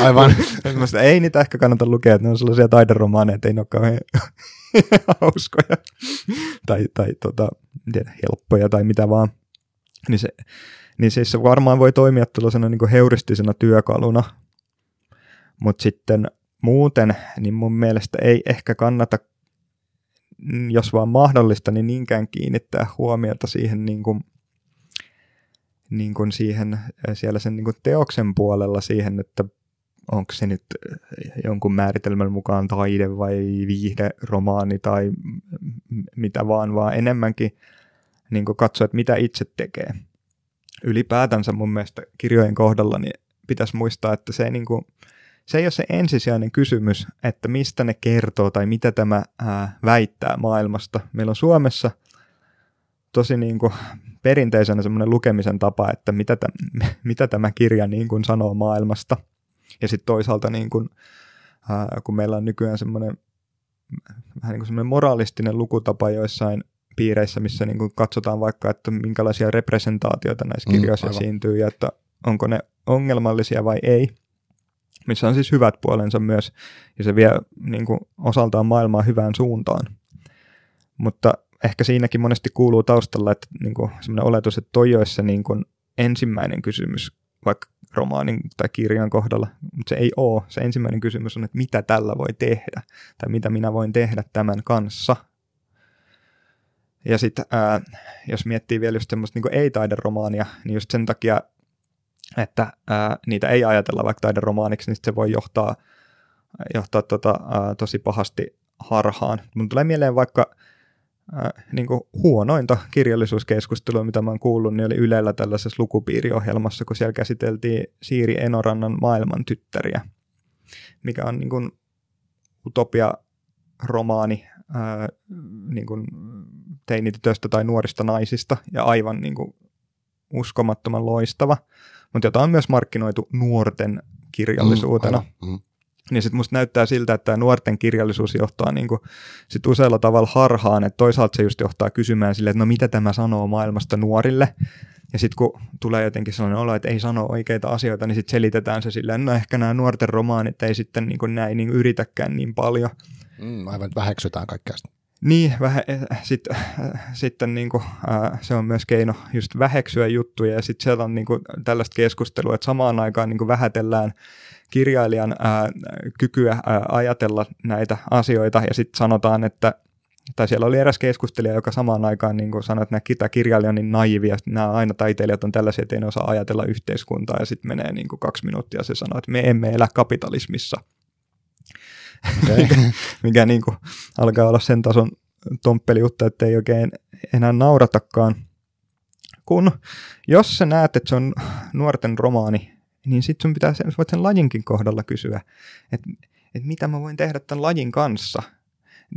Aivan. Mä ei niitä ehkä kannata lukea, että ne on sellaisia taideromaaneja, että ei ne ole kauhean hauskoja tai, tai tota, tiedä, helppoja tai mitä vaan. Niin se, niin siis se varmaan voi toimia tällaisena niin heuristisena työkaluna, mutta sitten muuten, niin mun mielestä ei ehkä kannata, jos vaan mahdollista, niin niinkään kiinnittää huomiota siihen niin kuin niin kuin siihen, siellä sen niin kuin teoksen puolella siihen, että onko se nyt jonkun määritelmän mukaan taide vai viihde, romaani tai mitä vaan, vaan enemmänkin niin katsoa, että mitä itse tekee. Ylipäätänsä mun mielestä kirjojen kohdalla niin pitäisi muistaa, että se ei, niin kuin, se ei ole se ensisijainen kysymys, että mistä ne kertoo tai mitä tämä ää, väittää maailmasta. Meillä on Suomessa tosi niin kuin perinteisenä semmoinen lukemisen tapa, että mitä, täm, mitä tämä kirja niin kuin sanoo maailmasta. Ja sitten toisaalta niin kuin, ää, kun meillä on nykyään semmoinen vähän niin kuin semmoinen moralistinen lukutapa joissain piireissä, missä niin kuin katsotaan vaikka, että minkälaisia representaatioita näissä mm, kirjoissa mm, esiintyy ja että onko ne ongelmallisia vai ei, missä on siis hyvät puolensa myös, ja se vie niin kuin, osaltaan maailmaa hyvään suuntaan. Mutta ehkä siinäkin monesti kuuluu taustalla, että niin kuin, sellainen oletus, että toi olisi niin kuin, ensimmäinen kysymys vaikka romaanin tai kirjan kohdalla, mutta se ei ole. Se ensimmäinen kysymys on, että mitä tällä voi tehdä, tai mitä minä voin tehdä tämän kanssa. Ja sitten jos miettii vielä just semmoista niin ei-taideromaania, niin just sen takia että ää, niitä ei ajatella vaikka taideromaaniksi, niin se voi johtaa, johtaa tota, ää, tosi pahasti harhaan. Mun tulee mieleen vaikka niin huonointa kirjallisuuskeskustelua, mitä mä oon kuullut, niin oli Ylellä tällaisessa lukupiiriohjelmassa, kun siellä käsiteltiin Siiri Enorannan maailman tyttäriä, mikä on niin kuin utopia romaani ää, niin kuin teinitytöstä tai nuorista naisista ja aivan niin kuin uskomattoman loistava mutta jota on myös markkinoitu nuorten kirjallisuutena. Mm. Niin sitten musta näyttää siltä, että tämä nuorten kirjallisuus johtaa niin kuin sit usealla tavalla harhaan, että toisaalta se just johtaa kysymään sille, että no mitä tämä sanoo maailmasta nuorille, ja sitten kun tulee jotenkin sellainen olo, että ei sano oikeita asioita, niin sitten selitetään se silleen, no ehkä nämä nuorten romaanit ei sitten niin kuin näin niin yritäkään niin paljon. Mm, aivan väheksytään kaikkea sitä. Niin, vähe, sit, äh, sitten niin kuin, äh, se on myös keino just väheksyä juttuja ja sitten siellä on niin kuin, tällaista keskustelua, että samaan aikaan niin kuin vähätellään kirjailijan äh, kykyä äh, ajatella näitä asioita ja sitten sanotaan, että tai siellä oli eräs keskustelija, joka samaan aikaan niin kuin sanoi, että tämä kirjailija on niin naivi ja nämä aina taiteilijat on tällaisia, että ei ne osaa ajatella yhteiskuntaa ja sitten menee niin kuin kaksi minuuttia ja se sanoo, että me emme elä kapitalismissa. Okay. mikä, mikä niin kuin alkaa olla sen tason tomppeliutta, että ei oikein enää nauratakaan. Kun jos sä näet, että se on nuorten romaani, niin sitten sun pitää sen, voit sen lajinkin kohdalla kysyä, että, että mitä mä voin tehdä tämän lajin kanssa.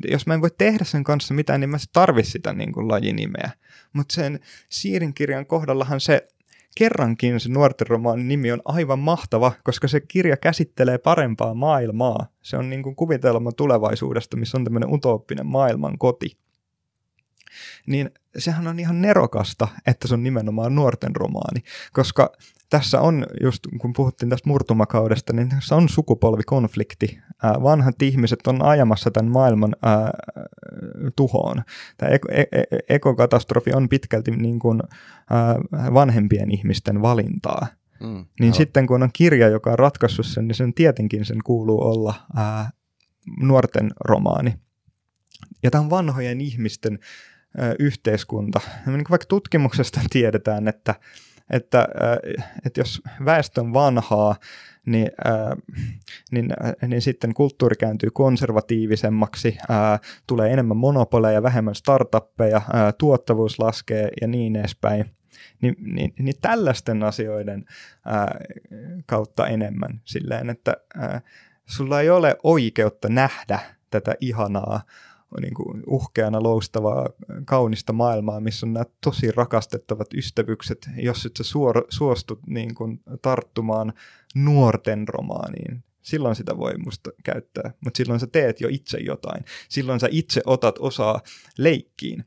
Jos mä en voi tehdä sen kanssa mitään, niin mä tarvi sitä niin kuin lajinimeä. Mutta sen Siirin kirjan kohdallahan se kerrankin se nuorten romaanin nimi on aivan mahtava, koska se kirja käsittelee parempaa maailmaa. Se on niin kuin kuvitelma tulevaisuudesta, missä on tämmöinen utooppinen maailman koti. Niin sehän on ihan nerokasta, että se on nimenomaan nuorten romaani, koska tässä on, just kun puhuttiin tästä murtumakaudesta, niin tässä on sukupolvikonflikti. vanhat ihmiset on ajamassa tämän maailman ää, tuhoon. Tämä e, e, ekokatastrofi on pitkälti niin kuin, ää, vanhempien ihmisten valintaa. Mm, niin joo. sitten kun on kirja, joka on ratkaissut sen, niin sen tietenkin sen kuuluu olla ää, nuorten romaani. Ja tämä on vanhojen ihmisten yhteiskunta. Niin vaikka tutkimuksesta tiedetään, että että, että jos väestö on vanhaa, niin, niin, niin sitten kulttuuri kääntyy konservatiivisemmaksi, tulee enemmän monopoleja, vähemmän startuppeja, tuottavuus laskee ja niin edespäin. Niin, niin, niin tällaisten asioiden ää, kautta enemmän silleen, että ää, sulla ei ole oikeutta nähdä tätä ihanaa niin kuin uhkeana loustavaa, kaunista maailmaa, missä on nämä tosi rakastettavat ystävykset, jos et sä suor, suostut niin kuin tarttumaan nuorten romaaniin. Silloin sitä voi musta käyttää, mutta silloin sä teet jo itse jotain. Silloin sä itse otat osaa leikkiin.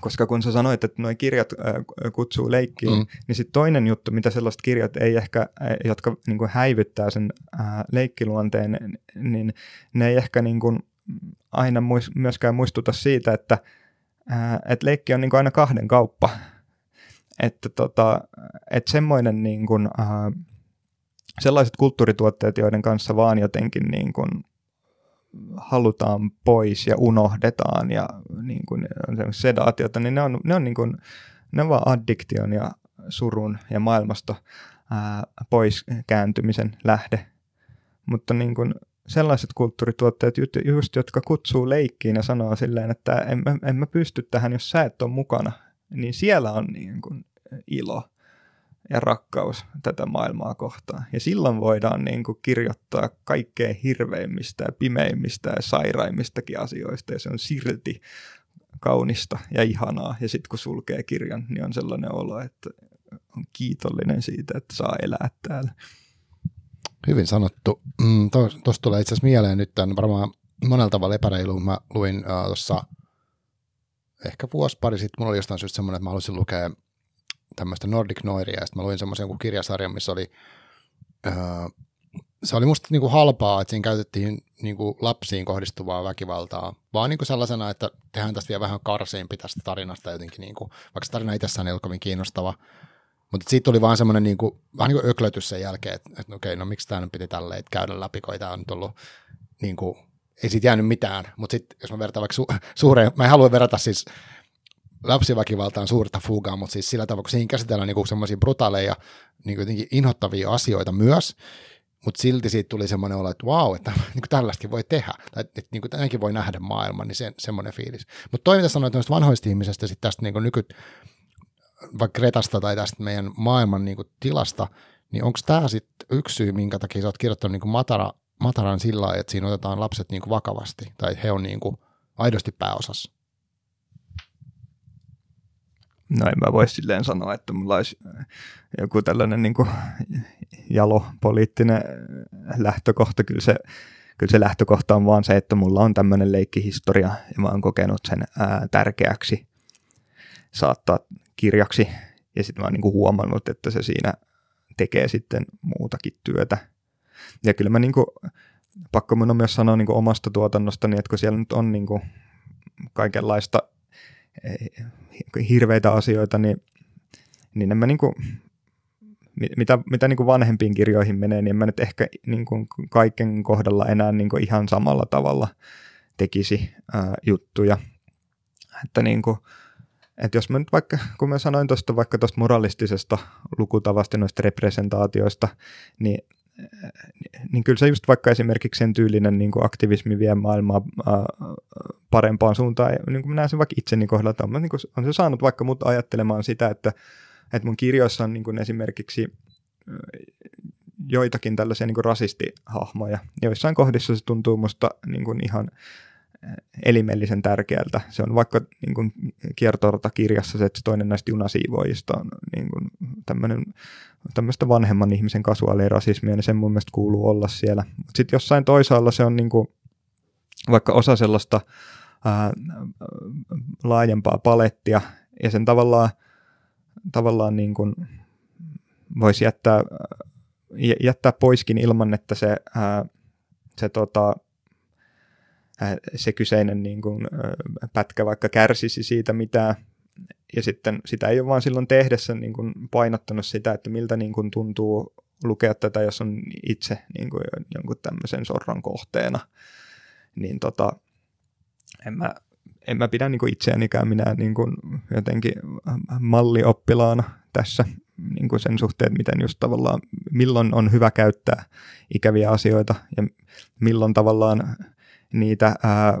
Koska kun sä sanoit, että nuo kirjat äh, kutsuu leikkiin, mm. niin sitten toinen juttu, mitä sellaiset kirjat ei ehkä, äh, jotka niin kuin häivyttää sen äh, leikkiluonteen, niin ne ei ehkä niin kuin aina muis, myöskään muistuta siitä, että ää, et leikki on niin kuin aina kahden kauppa. Että tota, et semmoinen niin kuin, ää, sellaiset kulttuurituotteet, joiden kanssa vaan jotenkin niin kuin halutaan pois ja unohdetaan ja niin kuin sedaatiota, niin ne on, ne on, niin kuin, ne on vaan addiktion ja surun ja maailmasta ää, pois kääntymisen lähde. mutta niin kuin sellaiset kulttuurituotteet, just jotka kutsuu leikkiin ja sanoo silleen, että en, en, en mä pysty tähän, jos sä et ole mukana, niin siellä on niin kuin ilo ja rakkaus tätä maailmaa kohtaan. Ja silloin voidaan niin kuin kirjoittaa kaikkein hirveimmistä ja pimeimmistä ja sairaimmistakin asioista, ja se on silti kaunista ja ihanaa. Ja sitten kun sulkee kirjan, niin on sellainen olo, että on kiitollinen siitä, että saa elää täällä. Hyvin sanottu. Mm, Tuosta tulee itse asiassa mieleen nyt tämän varmaan monella tavalla epäreilu. Mä luin uh, tuossa ehkä vuosi pari sitten, mulla oli jostain syystä semmoinen, että mä haluaisin lukea tämmöistä Nordic Noiria, ja sitten mä luin semmoisen jonkun kirjasarjan, missä oli, uh, se oli musta niinku halpaa, että siinä käytettiin niinku lapsiin kohdistuvaa väkivaltaa, vaan niinku sellaisena, että tehdään tästä vielä vähän karseimpi tästä tarinasta jotenkin, niinku, vaikka tarina itsessään ei ollut kovin kiinnostava, mutta siitä tuli vaan semmoinen niinku, vähän niin kuin öklötys sen jälkeen, että, että okei, no miksi tämä nyt piti tälleen käydä läpi, kun tämä on nyt ollut, niinku, ei siitä jäänyt mitään. Mutta sitten jos mä vertaan vaikka su- suureen, mä en halua verrata siis lapsiväkivaltaan suurta fugaa, mutta siis sillä tavalla, kun siinä käsitellään niinku semmoisia brutaaleja, niinku jotenkin inhottavia asioita myös, mutta silti siitä tuli semmoinen olo, että vau, että niin tällaistakin voi tehdä, tai että niin kuin voi nähdä maailman, niin se, semmoinen fiilis. Mutta toinen sanoit noista vanhoista ihmisistä sitten tästä niin nyky, vaikka Gretasta tai tästä meidän maailman niin kuin, tilasta, niin onko tämä sitten yksi syy, minkä takia sä oot kirjoittanut niin kuin matara, Mataran sillä lailla, että siinä otetaan lapset niin kuin vakavasti, tai he on niin kuin aidosti pääosassa? No en mä voi silleen sanoa, että mulla olisi joku tällainen niin kuin jalo lähtökohta. Kyllä se, kyllä se lähtökohta on vaan se, että mulla on tämmöinen leikkihistoria ja mä oon kokenut sen ää, tärkeäksi saattaa kirjaksi, ja sitten mä oon niinku huomannut, että se siinä tekee sitten muutakin työtä. Ja kyllä mä niinku, pakko mun on myös sanoa niinku omasta tuotannostani, että kun siellä nyt on niinku kaikenlaista eh, hirveitä asioita, niin, niin en mä niinku, mitä, mitä niin kuin vanhempiin kirjoihin menee, niin en mä nyt ehkä niin kuin kaiken kohdalla enää niin kuin ihan samalla tavalla tekisi ää, juttuja. Että niin kuin, että jos mä nyt vaikka, kun mä sanoin tuosta vaikka tuosta moralistisesta lukutavasta noista representaatioista, niin, niin kyllä se just vaikka esimerkiksi sen tyylinen niin kuin aktivismi vie maailmaa ää, parempaan suuntaan, niin kuin mä näen sen vaikka itseni kohdalla, on, niin kuin, on se saanut vaikka mut ajattelemaan sitä, että, että mun kirjoissa on niin kuin esimerkiksi joitakin tällaisia niin kuin rasistihahmoja. Joissain kohdissa se tuntuu musta niin kuin ihan elimellisen tärkeältä. Se on vaikka niin kuin kiertorata-kirjassa se, että toinen näistä junasiivoijista on niin kuin tämmöinen, tämmöistä vanhemman ihmisen rasismia, niin sen mun mielestä kuuluu olla siellä. Sitten jossain toisaalla se on niin kuin, vaikka osa sellaista ää, laajempaa palettia, ja sen tavallaan, tavallaan niin kuin voisi jättää, jättää poiskin ilman, että se, ää, se tota, se kyseinen niin kuin, pätkä vaikka kärsisi siitä mitään, ja sitten sitä ei ole vaan silloin tehdessä niin kuin painottanut sitä, että miltä niin kuin tuntuu lukea tätä, jos on itse niin kuin jonkun tämmöisen sorron kohteena, niin tota, en mä, en mä pidä niin kuin itseänikään minä niin kuin jotenkin mallioppilaana tässä niin kuin sen suhteen, miten just tavallaan, milloin on hyvä käyttää ikäviä asioita ja milloin tavallaan niitä ää,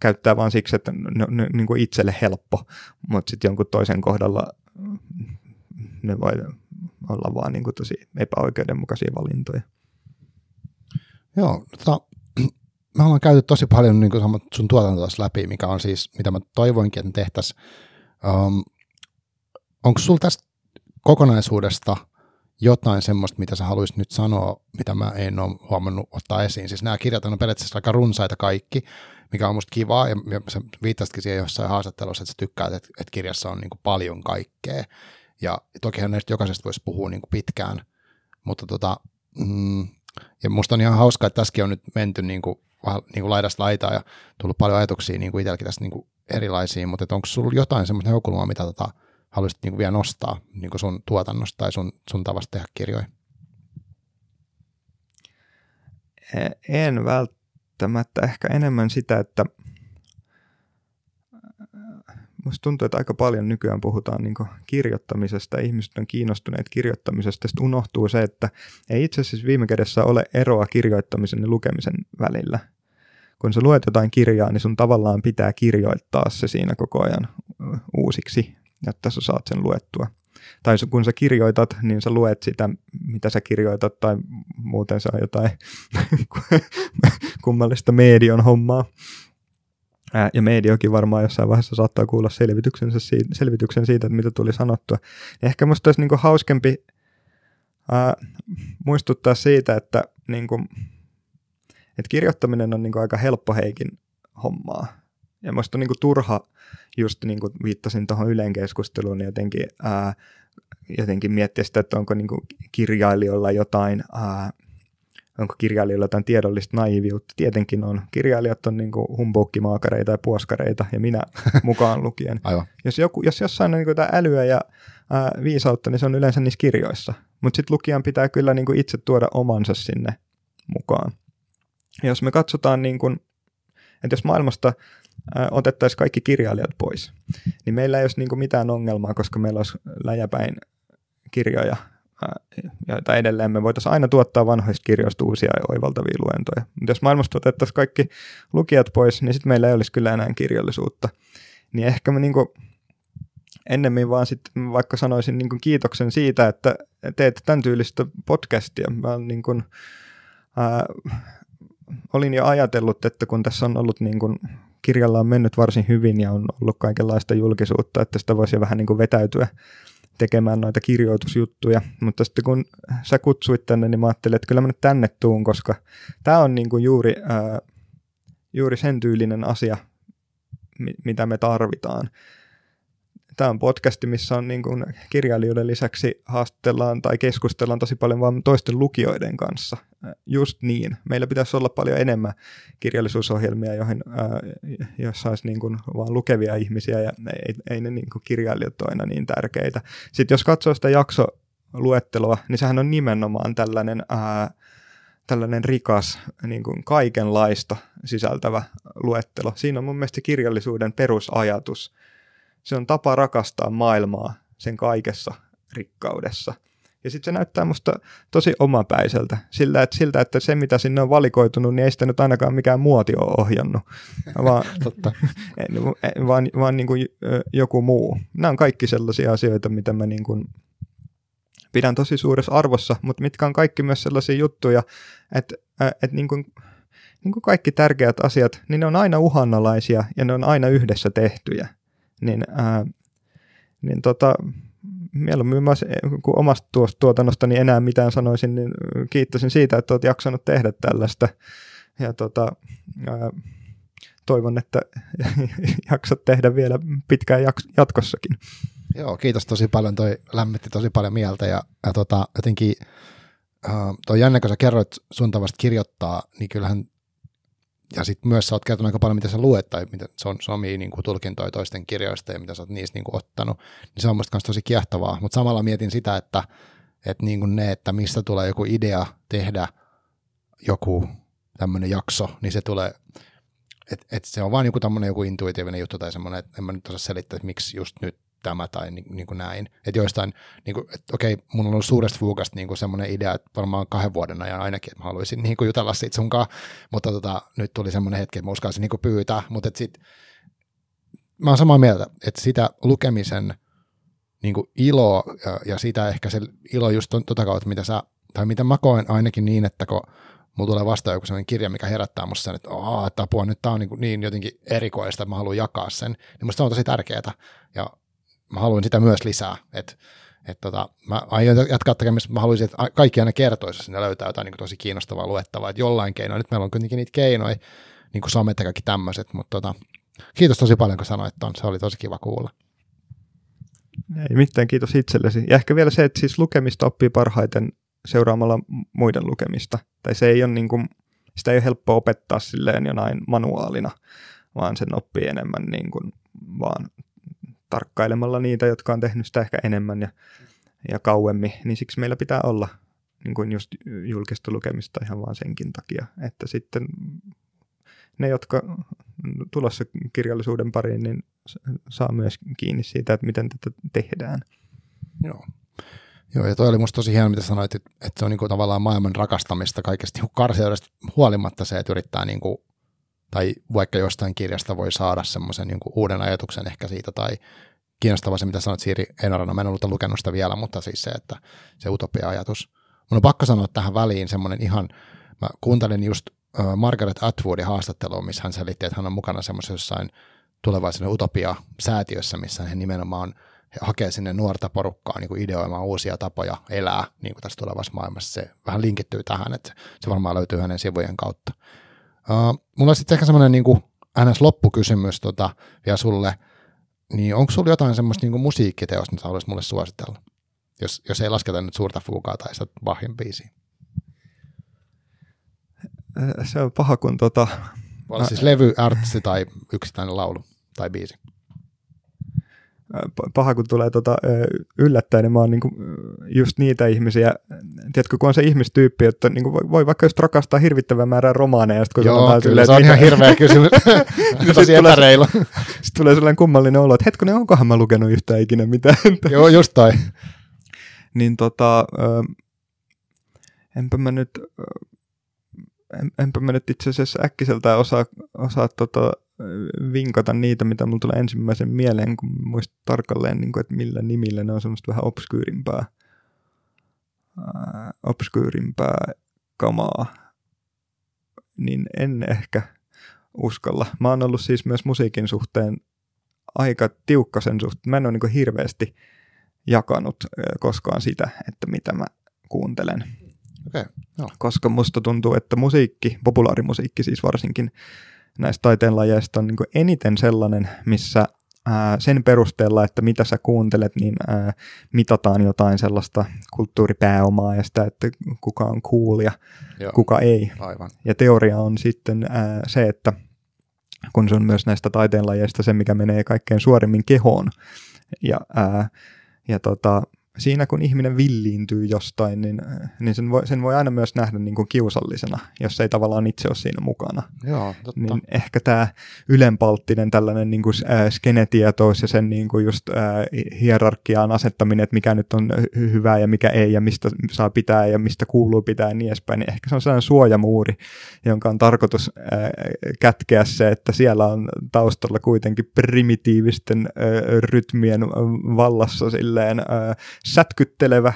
käyttää vain siksi, että ne on niin kuin itselle helppo, mutta sitten jonkun toisen kohdalla ne voi olla vaan niin kuin tosi epäoikeudenmukaisia valintoja. Joo, tota, me ollaan käyty tosi paljon niin kuin sun tuotantoa läpi, mikä on siis, mitä mä toivoinkin, että tehtäisiin. Um, onko sulla tästä kokonaisuudesta – jotain semmoista, mitä sä haluaisit nyt sanoa, mitä mä en ole huomannut ottaa esiin. Siis nämä kirjat on periaatteessa aika runsaita kaikki, mikä on musta kivaa, ja sä viittasitkin siihen jossain haastattelussa, että sä tykkäät, että, kirjassa on niin kuin paljon kaikkea. Ja tokihan näistä jokaisesta voisi puhua niin kuin pitkään, mutta tota, mm, ja musta on ihan hauskaa, että tässäkin on nyt menty niin kuin, niin kuin laidasta laitaa ja tullut paljon ajatuksia niin kuin itselläkin tästä niin kuin erilaisiin, mutta onko sulla jotain semmoista näkökulmaa, mitä tota, haluaisit niin kuin vielä nostaa niin kuin sun tuotannosta tai sun, sun tavasta tehdä kirjoja? En välttämättä. Ehkä enemmän sitä, että musta tuntuu, että aika paljon nykyään puhutaan niin kirjoittamisesta, ihmiset on kiinnostuneet kirjoittamisesta, sitten unohtuu se, että ei itse asiassa viime kädessä ole eroa kirjoittamisen ja lukemisen välillä. Kun sä luet jotain kirjaa, niin sun tavallaan pitää kirjoittaa se siinä koko ajan uusiksi, jotta sä saat sen luettua. Tai kun sä kirjoitat, niin sä luet sitä, mitä sä kirjoitat, tai muuten se on jotain kummallista median hommaa. Ja mediokin varmaan jossain vaiheessa saattaa kuulla selvityksen siitä, selvityksen siitä, että mitä tuli sanottua. Ja ehkä musta olisi niinku hauskempi ää, muistuttaa siitä, että, niinku, että kirjoittaminen on niinku aika helppo heikin hommaa. Ja musta on niinku turha, just niin kuin viittasin tuohon Ylen keskusteluun, niin jotenkin, ää, jotenkin miettiä sitä, että onko niinku kirjailijoilla jotain ää, onko kirjailijoilla jotain tiedollista naiviutta. Tietenkin on. Kirjailijat on niin humboukkimaakareita ja puoskareita, ja minä mukaan lukien. Aivan. Jos, joku, jos jossain on niin älyä ja ää, viisautta, niin se on yleensä niissä kirjoissa. Mutta sitten lukijan pitää kyllä niin itse tuoda omansa sinne mukaan. Ja jos me katsotaan, niin kuin, että jos maailmasta otettaisiin kaikki kirjailijat pois, niin meillä ei olisi niin mitään ongelmaa, koska meillä olisi läjäpäin kirjoja joita edelleen me voitaisiin aina tuottaa vanhoista kirjoista uusia ja oivaltavia luentoja. Mutta jos maailmasta otettaisiin kaikki lukijat pois, niin sitten meillä ei olisi kyllä enää kirjallisuutta. Niin ehkä mä niinku ennemmin vaan sitten vaikka sanoisin niinku kiitoksen siitä, että teet tämän tyylistä podcastia. Mä niinku, ää, olin jo ajatellut, että kun tässä on ollut niinku, kirjalla on mennyt varsin hyvin ja on ollut kaikenlaista julkisuutta, että sitä voisi vähän niin vetäytyä tekemään noita kirjoitusjuttuja, mutta sitten kun sä kutsuit tänne, niin mä ajattelin, että kyllä mä nyt tänne tuun, koska tämä on niin kuin juuri, ää, juuri sen tyylinen asia, mitä me tarvitaan tämä on podcasti, missä on niin kuin kirjailijoiden lisäksi haastellaan tai keskustellaan tosi paljon vaan toisten lukijoiden kanssa. Just niin. Meillä pitäisi olla paljon enemmän kirjallisuusohjelmia, joihin, äh, joissa olisi niin kuin vaan lukevia ihmisiä ja ei, ei ne niin kuin kirjailijat aina niin tärkeitä. Sitten jos katsoo sitä jaksoluetteloa, niin sehän on nimenomaan tällainen... Äh, tällainen rikas, niin kuin kaikenlaista sisältävä luettelo. Siinä on mun mielestä kirjallisuuden perusajatus, se on tapa rakastaa maailmaa sen kaikessa rikkaudessa. Ja sitten se näyttää musta tosi omapäiseltä, sillä että, siltä, että se mitä sinne on valikoitunut, niin ei sitä nyt ainakaan mikään muoti ole ohjannut, vaan, Totta. vaan, vaan niin kuin joku muu. Nämä on kaikki sellaisia asioita, mitä mä niin kuin pidän tosi suuressa arvossa, mutta mitkä on kaikki myös sellaisia juttuja, että, että niin kuin, niin kuin kaikki tärkeät asiat, niin ne on aina uhanalaisia ja ne on aina yhdessä tehtyjä niin, ää, niin tota, mieluummin mä, kun omasta niin enää mitään sanoisin, niin kiittäisin siitä, että olet jaksanut tehdä tällaista. Ja tota, ää, toivon, että jaksat tehdä vielä pitkään jatkossakin. Joo, kiitos tosi paljon. Toi lämmitti tosi paljon mieltä ja, ja tota, jotenkin uh, toi jännä, kun sä kerroit sun tavasta kirjoittaa, niin kyllähän ja sitten myös sä oot kertonut aika paljon, mitä sä luet tai mitä se on, omia niin kuin, tulkintoja toisten kirjoista ja mitä sä oot niistä niin kuin, ottanut, niin se on musta tosi kiehtovaa. Mutta samalla mietin sitä, että, että niin kuin ne, että mistä tulee joku idea tehdä joku tämmöinen jakso, niin se tulee, että et se on vaan joku tämmöinen joku intuitiivinen juttu tai semmoinen, että en mä nyt osaa selittää, että miksi just nyt tämä tai niin, niin kuin näin. Että joistain, niin kuin, että okei, mun on ollut suuresta fuukasta niin semmoinen idea, että varmaan kahden vuoden ajan ainakin, että mä haluaisin niin kuin jutella siitä sunkaan, mutta tota, nyt tuli semmoinen hetki, että mä uskallisin niin kuin pyytää, mutta että sit, mä oon samaa mieltä, että sitä lukemisen niin kuin ilo ja, ja sitä ehkä se ilo just tota kautta, mitä sä, tai mitä mä koen ainakin niin, että kun mulla tulee vastaan joku sellainen kirja, mikä herättää musta sen, että, oh, että apua, nyt tää on niin, niin jotenkin erikoista, että mä haluan jakaa sen, niin musta on tosi tärkeää. Ja mä haluan sitä myös lisää. Et, et tota, mä aion jatkaa tekemistä, mä haluaisin, että kaikki aina kertoisi, että löytää jotain niin tosi kiinnostavaa luettavaa, että jollain keinoin, nyt meillä on kuitenkin niitä keinoja, niin kuin somet ja kaikki tämmöiset, mutta tota, kiitos tosi paljon, kun sanoit ton, se oli tosi kiva kuulla. Ei mitään, kiitos itsellesi. Ja ehkä vielä se, että siis lukemista oppii parhaiten seuraamalla muiden lukemista. Tai se ei ole niin kuin, sitä ei ole helppo opettaa silleen jonain manuaalina, vaan sen oppii enemmän niin kuin vaan tarkkailemalla niitä, jotka on tehnyt sitä ehkä enemmän ja, ja kauemmin, niin siksi meillä pitää olla niin kuin just julkista lukemista ihan vaan senkin takia, että sitten ne, jotka tulossa kirjallisuuden pariin, niin saa myös kiinni siitä, että miten tätä tehdään. Joo. Joo, ja toi oli musta tosi hieno, mitä sanoit, että, se on kuin tavallaan maailman rakastamista kaikesta niin karseudesta huolimatta se, että yrittää kuin, tai vaikka jostain kirjasta voi saada semmoisen niin uuden ajatuksen ehkä siitä, tai kiinnostavaa se, mitä sanoit Siiri Einarana, mä en ollut lukenut sitä vielä, mutta siis se, että se utopia-ajatus. Mun on pakko sanoa tähän väliin semmoinen ihan, mä kuuntelin just Margaret Atwoodin haastattelua, missä hän selitti, että hän on mukana semmoisessa jossain tulevaisuuden utopia-säätiössä, missä hän nimenomaan he hakee sinne nuorta porukkaa niin kuin ideoimaan uusia tapoja elää niin kuin tässä tulevassa maailmassa. Se vähän linkittyy tähän, että se varmaan löytyy hänen sivujen kautta. Uh, mulla on sitten ehkä semmoinen niin ns. loppukysymys tota, vielä sulle, niin onko sulla jotain semmoista niin musiikkiteosta, mitä haluaisit mulle suositella? Jos, jos ei lasketa nyt suurta fuukaa tai sitä Bachin biisiä. Se on paha, kun tota... Voi olla siis levy, artisti tai yksittäinen laulu tai biisi paha, kun tulee tota, yllättäen, niin mä oon niinku just niitä ihmisiä, tiedätkö, kun on se ihmistyyppi, että niinku voi, vaikka just rakastaa hirvittävän määrän romaaneja, sit kun Joo, kyllä, silleen, se on ihan hirveä kysymys, tosi epäreilu. Sitten tulee sellainen kummallinen olo, että hetkinen, onkohan mä lukenut yhtään ikinä mitään. Joo, just toi. niin tota, enpä mä nyt, enpä mä nyt itse asiassa äkkiseltään osaa, osaa tota, vinkata niitä, mitä mulla tulee ensimmäisen mieleen, kun muista tarkalleen, niin kuin, että millä nimillä ne on semmoista vähän obskyyrimpää, ää, obskyyrimpää kamaa, niin en ehkä uskalla. Mä oon ollut siis myös musiikin suhteen aika tiukka sen suhteen. Mä en ole niin hirveästi jakanut koskaan sitä, että mitä mä kuuntelen. Okay, no. Koska musta tuntuu, että musiikki, populaarimusiikki siis varsinkin, näistä taiteenlajeista on niin eniten sellainen, missä ää, sen perusteella, että mitä sä kuuntelet, niin ää, mitataan jotain sellaista kulttuuripääomaa ja sitä, että kuka on cool ja Joo, kuka ei. Aivan. Ja teoria on sitten ää, se, että kun se on myös näistä taiteenlajeista se, mikä menee kaikkein suorimmin kehoon. Ja, ää, ja tota, siinä kun ihminen villiintyy jostain, niin, niin sen, voi, sen voi aina myös nähdä niin kuin kiusallisena, jos ei tavallaan itse ole siinä mukana. Joo, totta. Niin ehkä tämä ylenpalttinen tällainen niin kuin, äh, skenetietous ja sen niin kuin just äh, hierarkiaan asettaminen, että mikä nyt on hyvää ja mikä ei ja mistä saa pitää ja mistä kuuluu pitää ja niin edespäin, niin ehkä se on sellainen suojamuuri, jonka on tarkoitus äh, kätkeä se, että siellä on taustalla kuitenkin primitiivisten äh, rytmien vallassa silleen äh, sätkyttelevä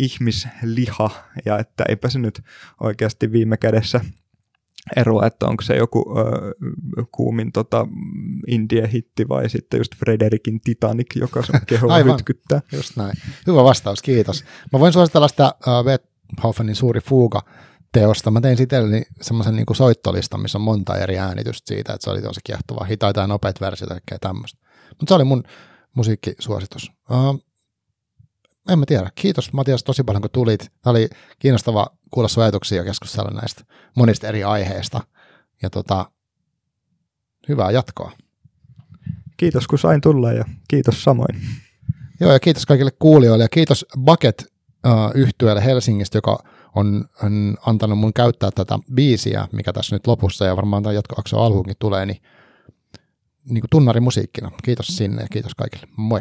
ihmisliha, ja että eipä se nyt oikeasti viime kädessä eroa, että onko se joku ö, kuumin tota, indie-hitti vai sitten just Frederikin Titanic, joka sun kehoa Aivan, hytkyttää. just näin. Hyvä vastaus, kiitos. Mä voin suositella sitä uh, Beethovenin suuri fuuga teosta. Mä tein sitten semmoisen niin soittolistan, missä on monta eri äänitystä siitä, että se oli tosi kiehtovaa. Hitaita ja nopeat versiot ja tämmöistä. Mutta se oli mun musiikkisuositus. Uh, en mä tiedä. Kiitos Matias tosi paljon, kun tulit. Tämä oli kiinnostava kuulla sun ajatuksia ja keskustella näistä monista eri aiheista. Ja tota, hyvää jatkoa. Kiitos kun sain tulla ja kiitos samoin. Joo ja kiitos kaikille kuulijoille ja kiitos Bucket uh, yhtyeelle Helsingistä, joka on, on antanut mun käyttää tätä biisiä, mikä tässä nyt lopussa ja varmaan tämä jatkoakso alkuunkin tulee, niin, niin kuin tunnarimusiikkina. Kiitos sinne ja kiitos kaikille. Moi.